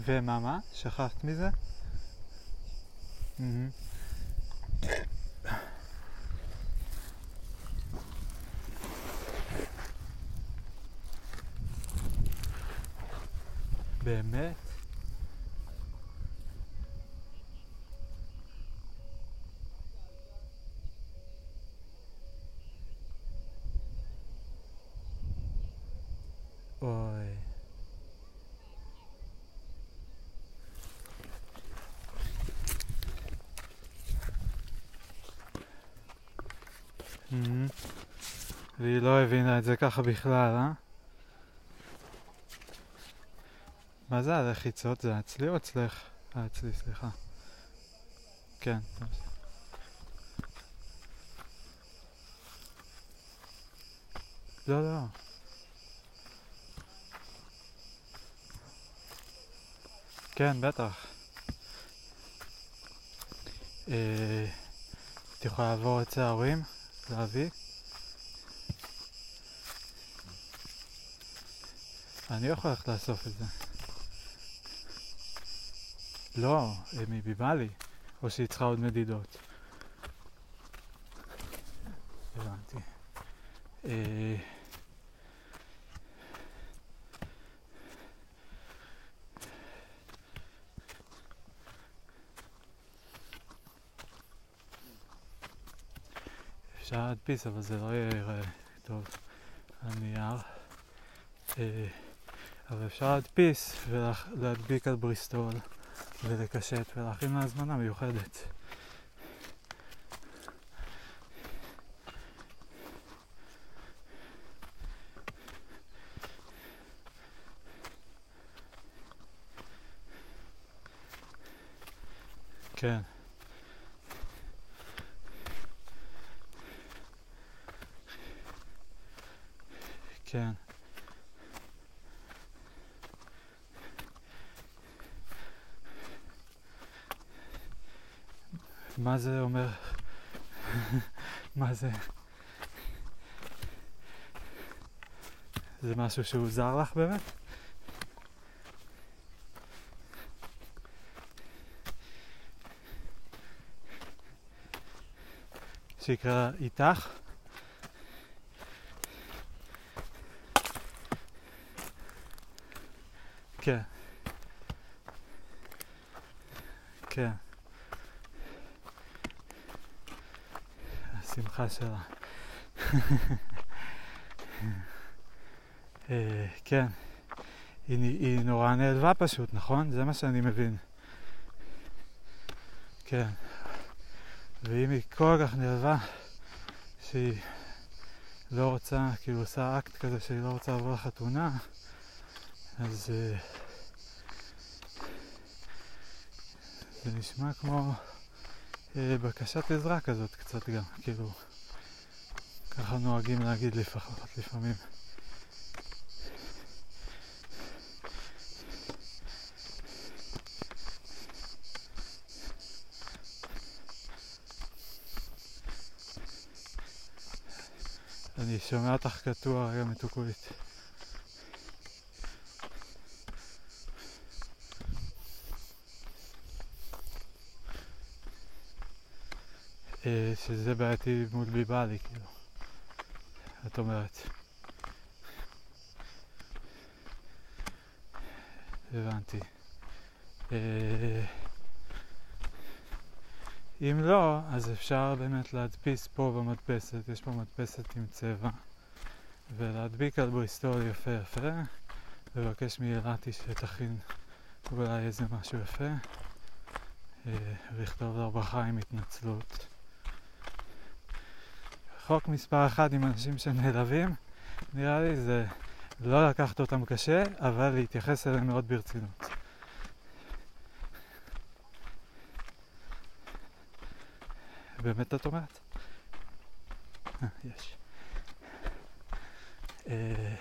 ומה מה? שכחת מזה? מהמם. באמת? אוי. Mhm. והיא לא הבינה את זה ככה בכלל, אה? מה זה הלחיצות? זה אצלי או אצלך? אה, אצלי, סליחה. כן. לא, לא. כן, בטח. אה, את יכולה לעבור אצל ההורים? להביא? אני יכול ללכת לאסוף את זה. לא, מביבלי. או שהיא צריכה עוד מדידות. הבנתי. אה, אפשר להדפיס, אבל זה לא יראה טוב על נייר. אה, אבל אפשר להדפיס ולהדביק על בריסטול ולקשט ולהכין לה הזמנה מיוחדת. כן. כן. מה זה אומר? מה זה? זה משהו שהוא זר לך באמת? שיקרא איתך? כן. כן. השמחה שלה. כן. היא, היא נורא נעלבה פשוט, נכון? זה מה שאני מבין. כן. ואם היא כל כך נעלבה שהיא לא רוצה, כאילו עושה אקט כזה שהיא לא רוצה לבוא לחתונה, אז uh, זה נשמע כמו uh, בקשת עזרה כזאת קצת גם, כאילו ככה נוהגים להגיד לפחות לפעמים. אני שומע אותך קטוע רגע מתוקווית. אה, שזה בעייתי מול ביבלי, כאילו. את אומרת. הבנתי. אה, אם לא, אז אפשר באמת להדפיס פה במדפסת, יש פה מדפסת עם צבע, ולהדביק על בריסטול יפה יפה, לבקש מילתי שתכין אולי איזה משהו יפה. אה, לכתוב לו ברכה עם התנצלות. חוק מספר אחד עם אנשים שנעלבים, נראה לי זה לא לקחת אותם קשה, אבל להתייחס אליהם מאוד ברצינות. באמת את אומרת? אה, יש. אה,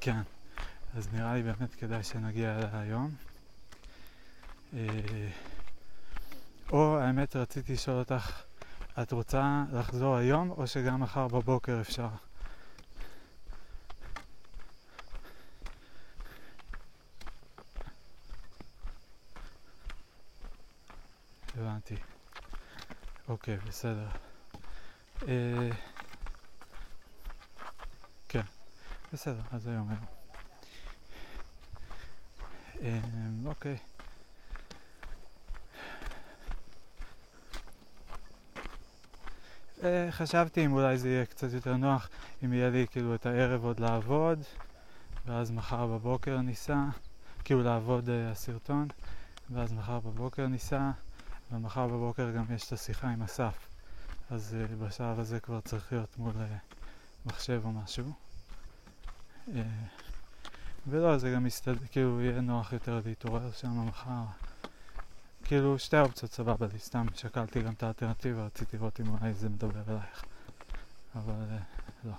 כן, אז נראה לי באמת כדאי שנגיע אליה היום. אה, או האמת רציתי לשאול אותך, את רוצה לחזור היום או שגם מחר בבוקר אפשר? הבנתי. אוקיי, בסדר. אה, כן, בסדר, אז היום היום. אה, אוקיי. אה, חשבתי אם אולי זה יהיה קצת יותר נוח אם יהיה לי כאילו את הערב עוד לעבוד ואז מחר בבוקר ניסע, כאילו לעבוד uh, הסרטון ואז מחר בבוקר ניסע ומחר בבוקר גם יש את השיחה עם אסף. אז uh, בשלב הזה כבר צריך להיות מול uh, מחשב או משהו. uh, ולא, זה גם מסתד... כאילו יהיה נוח יותר להתעורר שם מחר כאילו שתי האופציות סבבה לי, סתם שקלתי גם את האלטרנטיבה, רציתי לראות אם אולי זה מדבר אלייך אבל uh, לא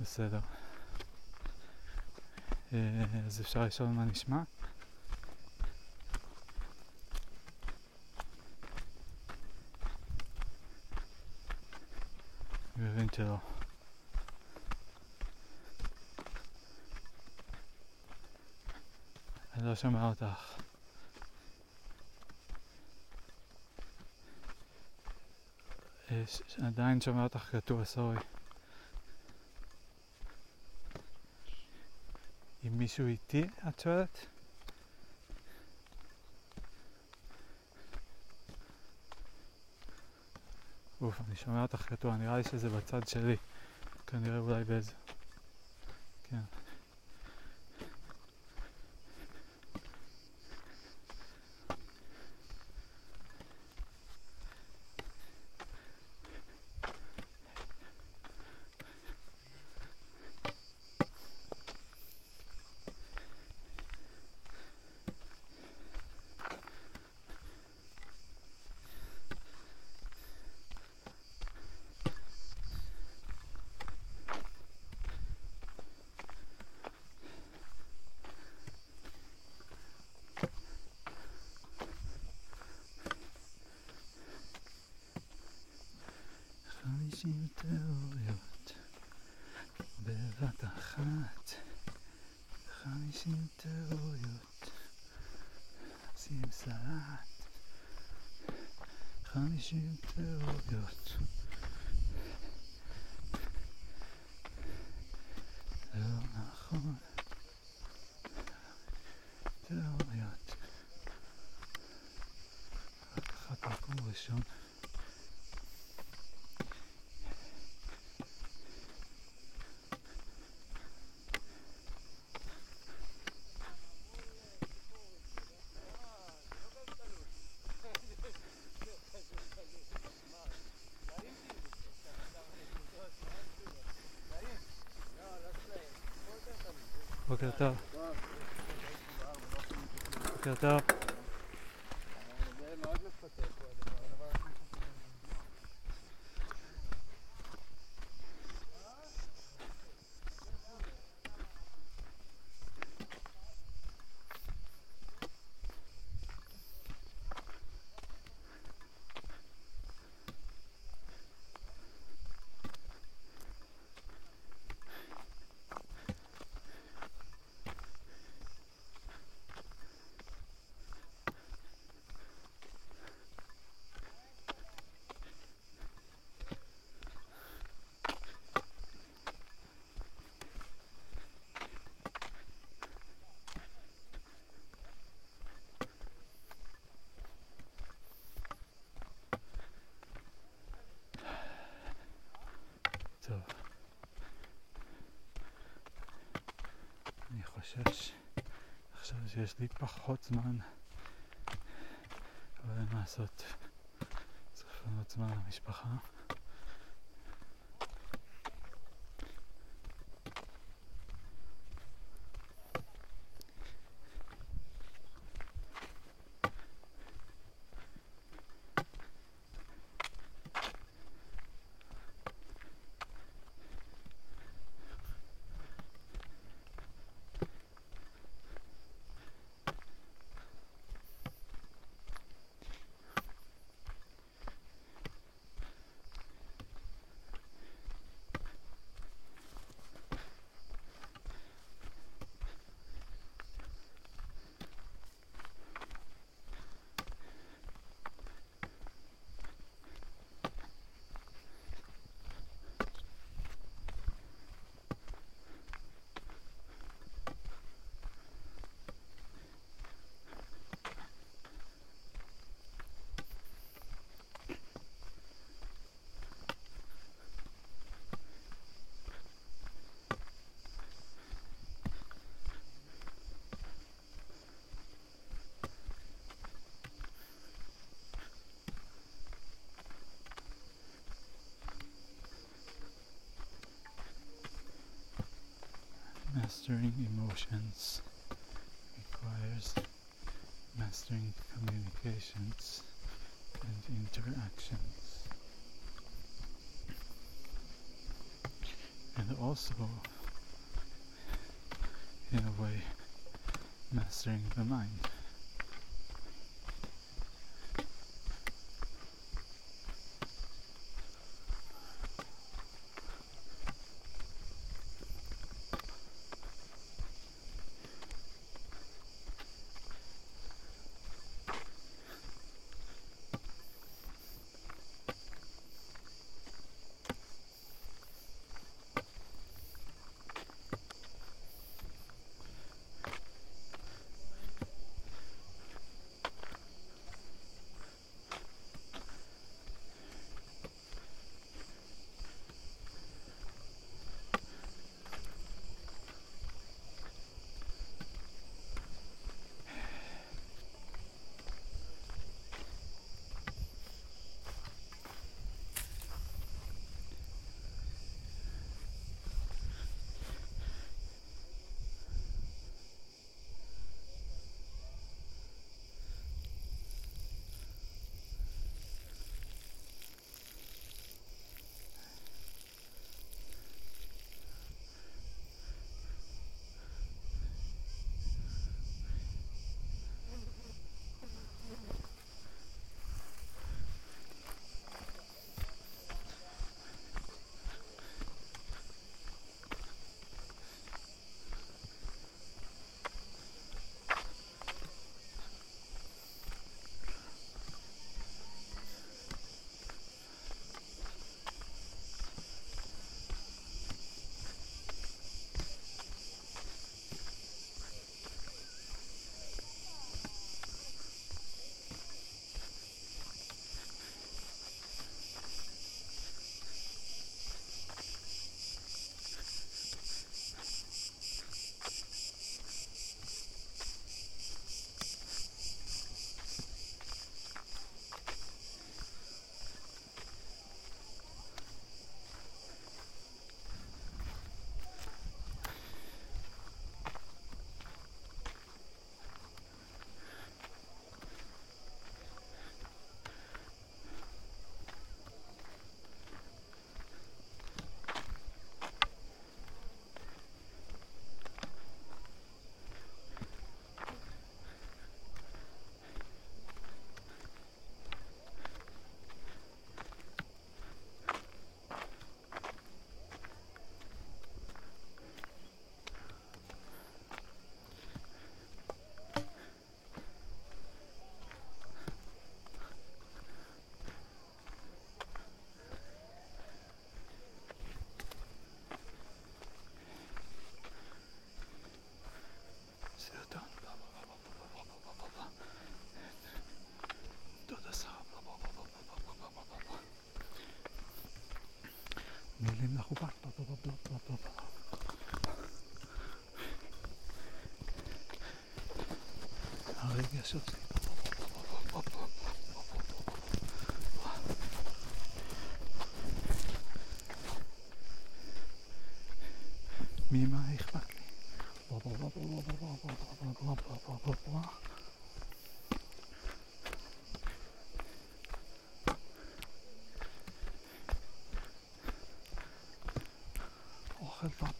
בסדר uh, אז אפשר לשאול מה נשמע? מבין שלא. לא שומע אותך. יש, עדיין שומע אותך קטוע, סורי. אם מישהו איתי, את שואלת? אוף, אני שומע אותך קטוע, נראה לי שזה בצד שלי. כנראה אולי באיזה... כן. בוקר טוב. חושש עכשיו שיש לי פחות זמן, אבל אין מה לעשות, צריך לפנות לא זמן למשפחה. Mastering emotions requires mastering communications and interactions. And also, in a way, mastering the mind.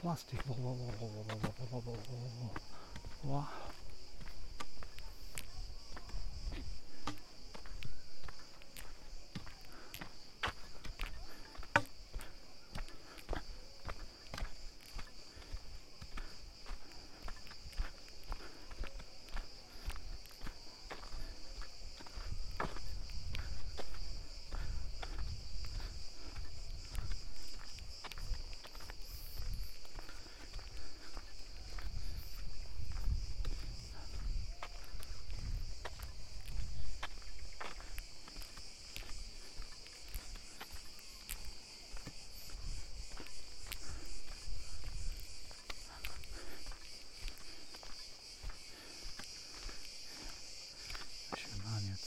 plastic. Whoa, whoa, whoa,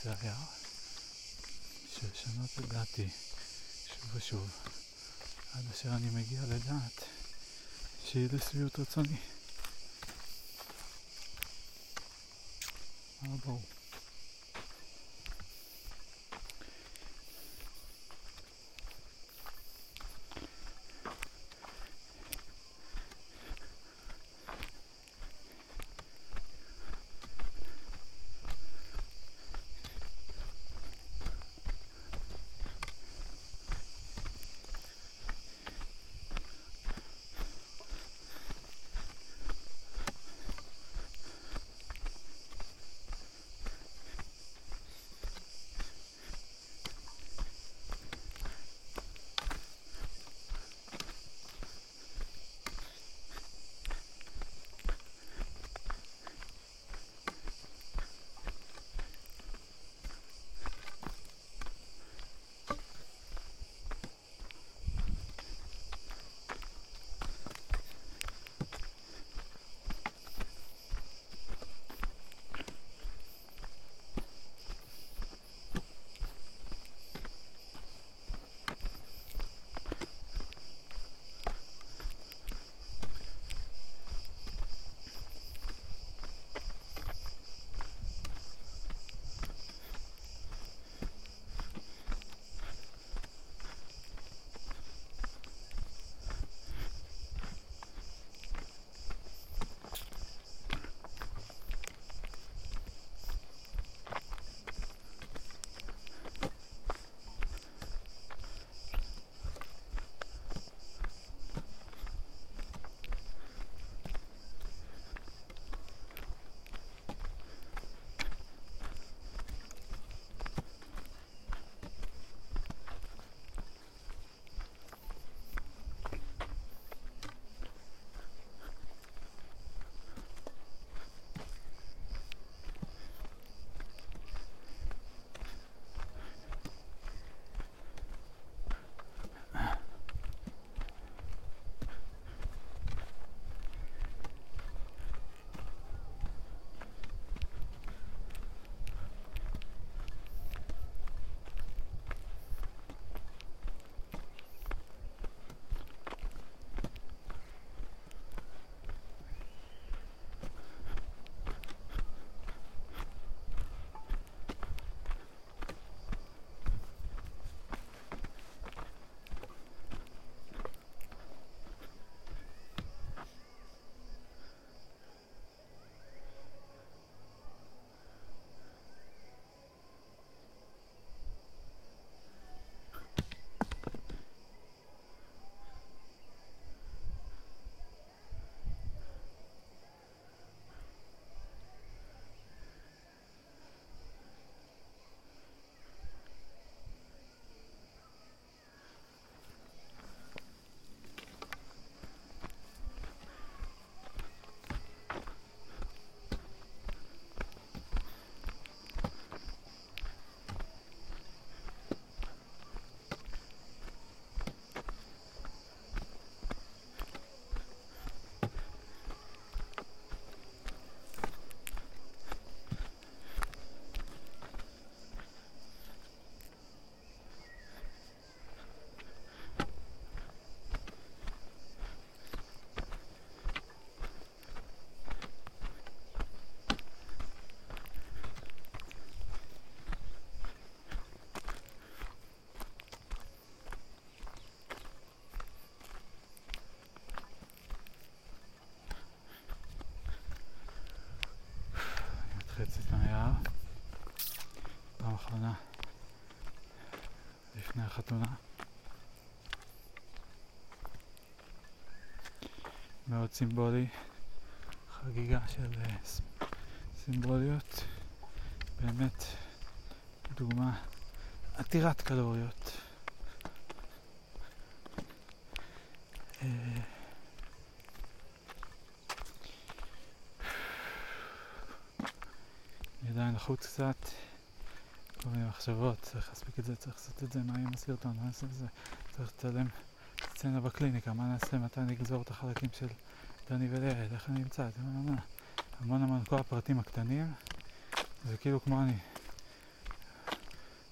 בשביל לשנות את דעתי שוב ושוב עד אשר אני מגיע לדעת שהיא לשביעות רצוני. מה ברור? חצי מהיער. פעם אחרונה לפני החתונה. מאוד סימבולי, חגיגה של אה, סימבוליות, באמת דוגמה עתירת קלוריות. לחוץ קצת, כל מיני מחשבות, צריך להספיק את זה, צריך לעשות את זה, מה יהיה עם הסרטון, מה נעשה את זה, צריך לצלם סצנה בקליניקה, מה נעשה, מתי נגזור את החלקים של דני וליעד, איך אני אמצא את זה, המון המון, כל הפרטים הקטנים, זה כאילו כמו אני,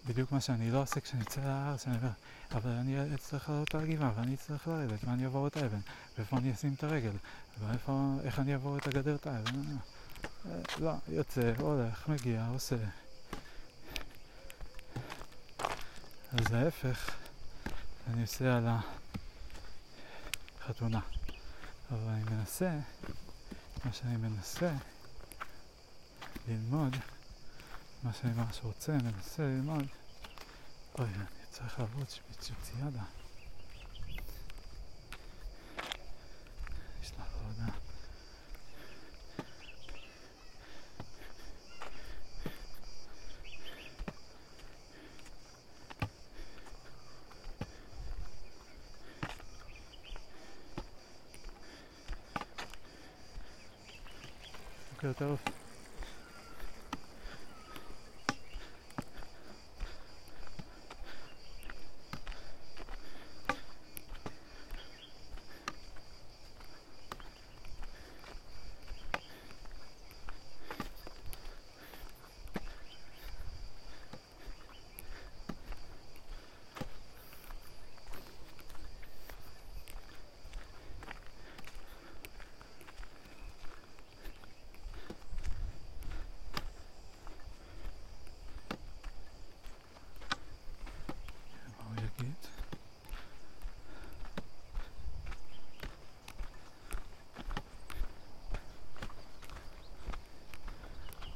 בדיוק מה שאני לא עושה כשאני אצא לארץ, שאני אומר, אבל אני אצטרך לעלות את הגבעה, ואני אצטרך לרדת, ואני אעבור את האבן, ואיפה אני אשים את הרגל, ואיפה, איך אני אעבור את הגדר את האבן, לא, יוצא, הולך, מגיע, עושה. אז ההפך, אני עושה על החתונה. אבל אני מנסה, מה שאני מנסה ללמוד, מה שאני ממש רוצה, מנסה ללמוד, אוי, אני צריך לעבוד שפיציאדה. בוקר טוב.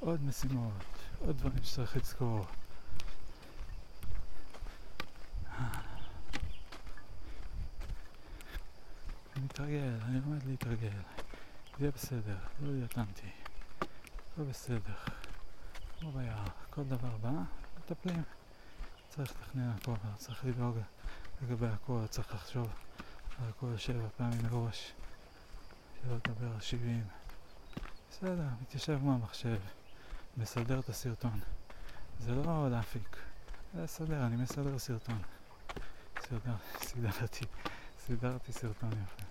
עוד משימות, עוד דברים שצריך לזכור. אני מתרגל, אני לומד להתרגל. זה יהיה בסדר, לא אנטי. לא בסדר. כמו ביער, כל דבר בא, מטפלים. צריך לתכנן הכל, צריך לדאוג לגבי הכל, צריך לחשוב על הכל שבע פעמים מראש. שלא לדבר על שבעים. בסדר, מתיישב כמו המחשב. מסדר את הסרטון. זה לא להפיק, זה לסדר, אני מסדר סרטון. סדר, סידרתי, סידרתי סרטון יפה.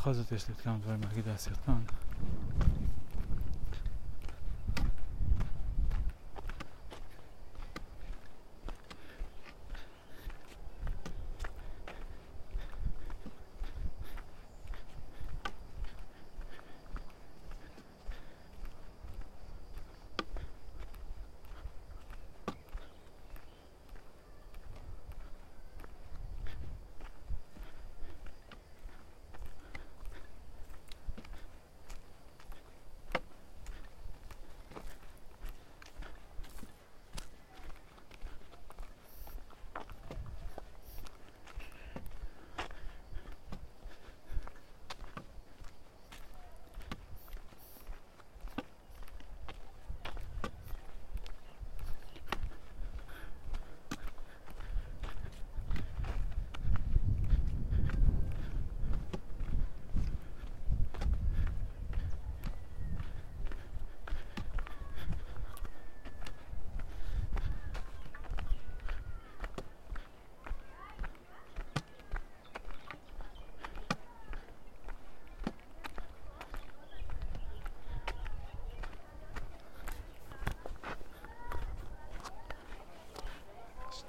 ובכל זאת יש לי כמה דברים להגיד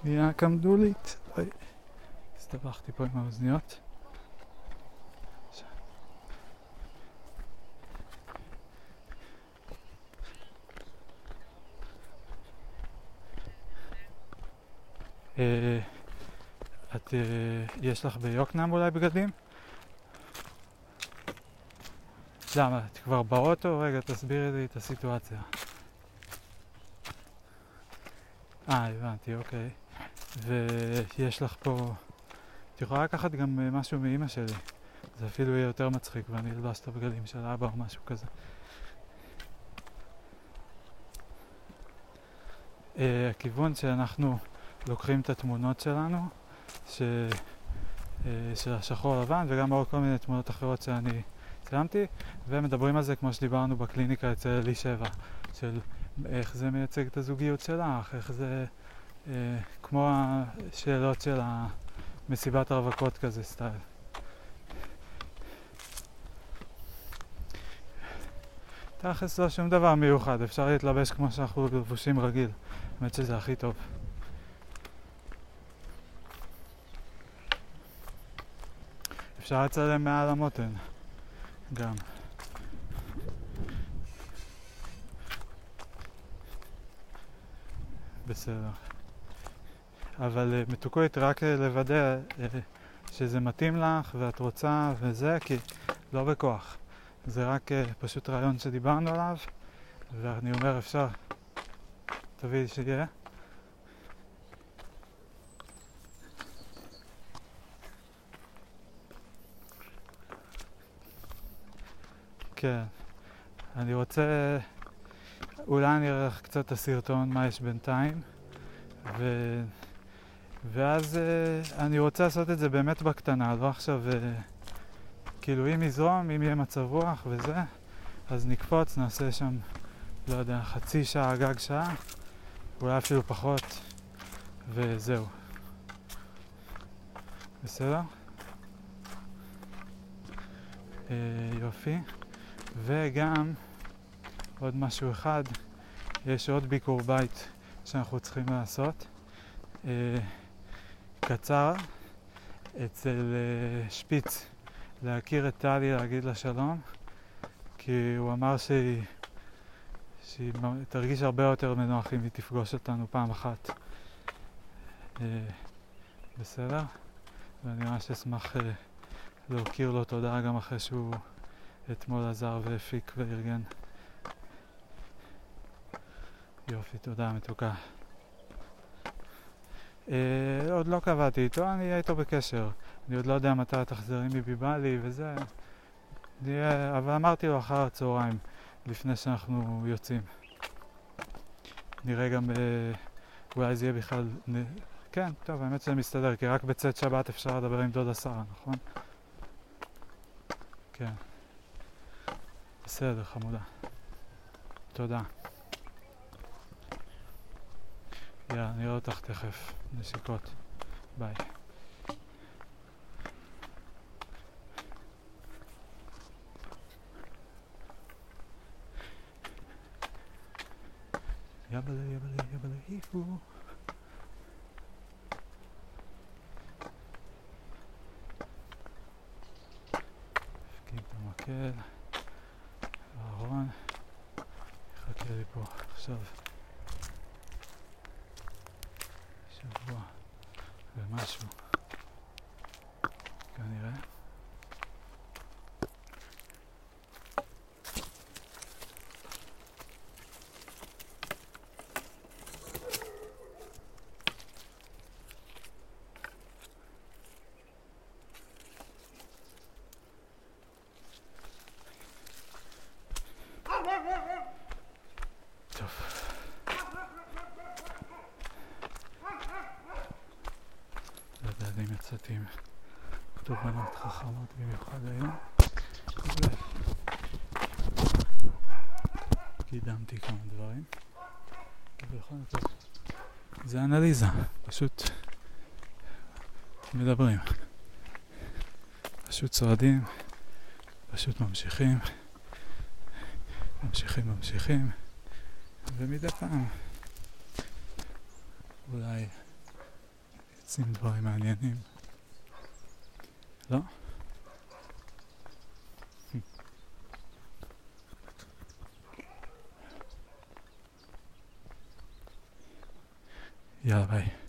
נהיה קמדולית. אוי, הסתבכתי פה עם האוזניות. אה, את, אה, יש לך ביוקנעם אולי בגדים? למה? את כבר באוטו? רגע, תסבירי לי את הסיטואציה. אה, הבנתי, אוקיי. ויש לך פה... את יכולה לקחת גם אה, משהו מאימא שלי. זה אפילו יהיה יותר מצחיק ואני אלבש את הבגדים של אבא או משהו כזה. Uh, הכיוון שאנחנו לוקחים את התמונות שלנו, ש... uh, של השחור לבן וגם עוד כל מיני תמונות אחרות שאני צילמתי, ומדברים על זה כמו שדיברנו בקליניקה אצל אלי שבע, של איך זה מייצג את הזוגיות שלך, איך זה כמו השאלות של המסיבת הרווקות כזה סטייל. תכלס לא שום דבר מיוחד, אפשר להתלבש כמו שאנחנו לבושים רגיל. האמת שזה הכי טוב. אפשר לצלם מעל המותן, גם. בסדר. אבל אה, מתוקות רק אה, לוודא אה, שזה מתאים לך ואת רוצה וזה, כי לא בכוח. זה רק פשוט רעיון שדיברנו עליו, ואני אומר אפשר, תביאי שיהיה. כן, אני רוצה, אולי אני אראה לך קצת את הסרטון מה יש בינתיים, ו... ואז uh, אני רוצה לעשות את זה באמת בקטנה, לא עכשיו, uh, כאילו אם יזרום, אם יהיה מצב רוח וזה, אז נקפוץ, נעשה שם, לא יודע, חצי שעה, גג שעה, אולי אפילו פחות, וזהו. בסדר? Uh, יופי. וגם עוד משהו אחד, יש עוד ביקור בית שאנחנו צריכים לעשות. קצר אצל uh, שפיץ להכיר את טלי, להגיד לה שלום, כי הוא אמר שהיא, שהיא תרגיש הרבה יותר מנוח אם היא תפגוש אותנו פעם אחת. Uh, בסדר? ואני ממש אשמח uh, להכיר לו תודה גם אחרי שהוא אתמול עזר והפיק וארגן. יופי, תודה מתוקה. אה, עוד לא קבעתי איתו, אני אהיה איתו בקשר. אני עוד לא יודע מתי תחזרי מביבלי וזה. נהיה, אבל אמרתי לו אחר הצהריים, לפני שאנחנו יוצאים. נראה גם, אה, אולי זה יהיה בכלל... נ... כן, טוב, האמת שזה מסתדר, כי רק בצאת שבת אפשר לדבר עם דודה שרה, נכון? כן. בסדר, חמודה. תודה. יאללה, נראה אותך תכף. נשיקות. ביי. יבלה יבלה יבלה היפו המקל אהרון יחכה לי פה עכשיו שבוע ומשהו כנראה. יצאתי עם תובנות חכמות במיוחד היום. קידמתי כמה דברים. זה אנליזה, פשוט מדברים. פשוט צועדים, פשוט ממשיכים, ממשיכים, ממשיכים, ומדי פעם אולי עושים דברים מעניינים. לא? יאללה ביי.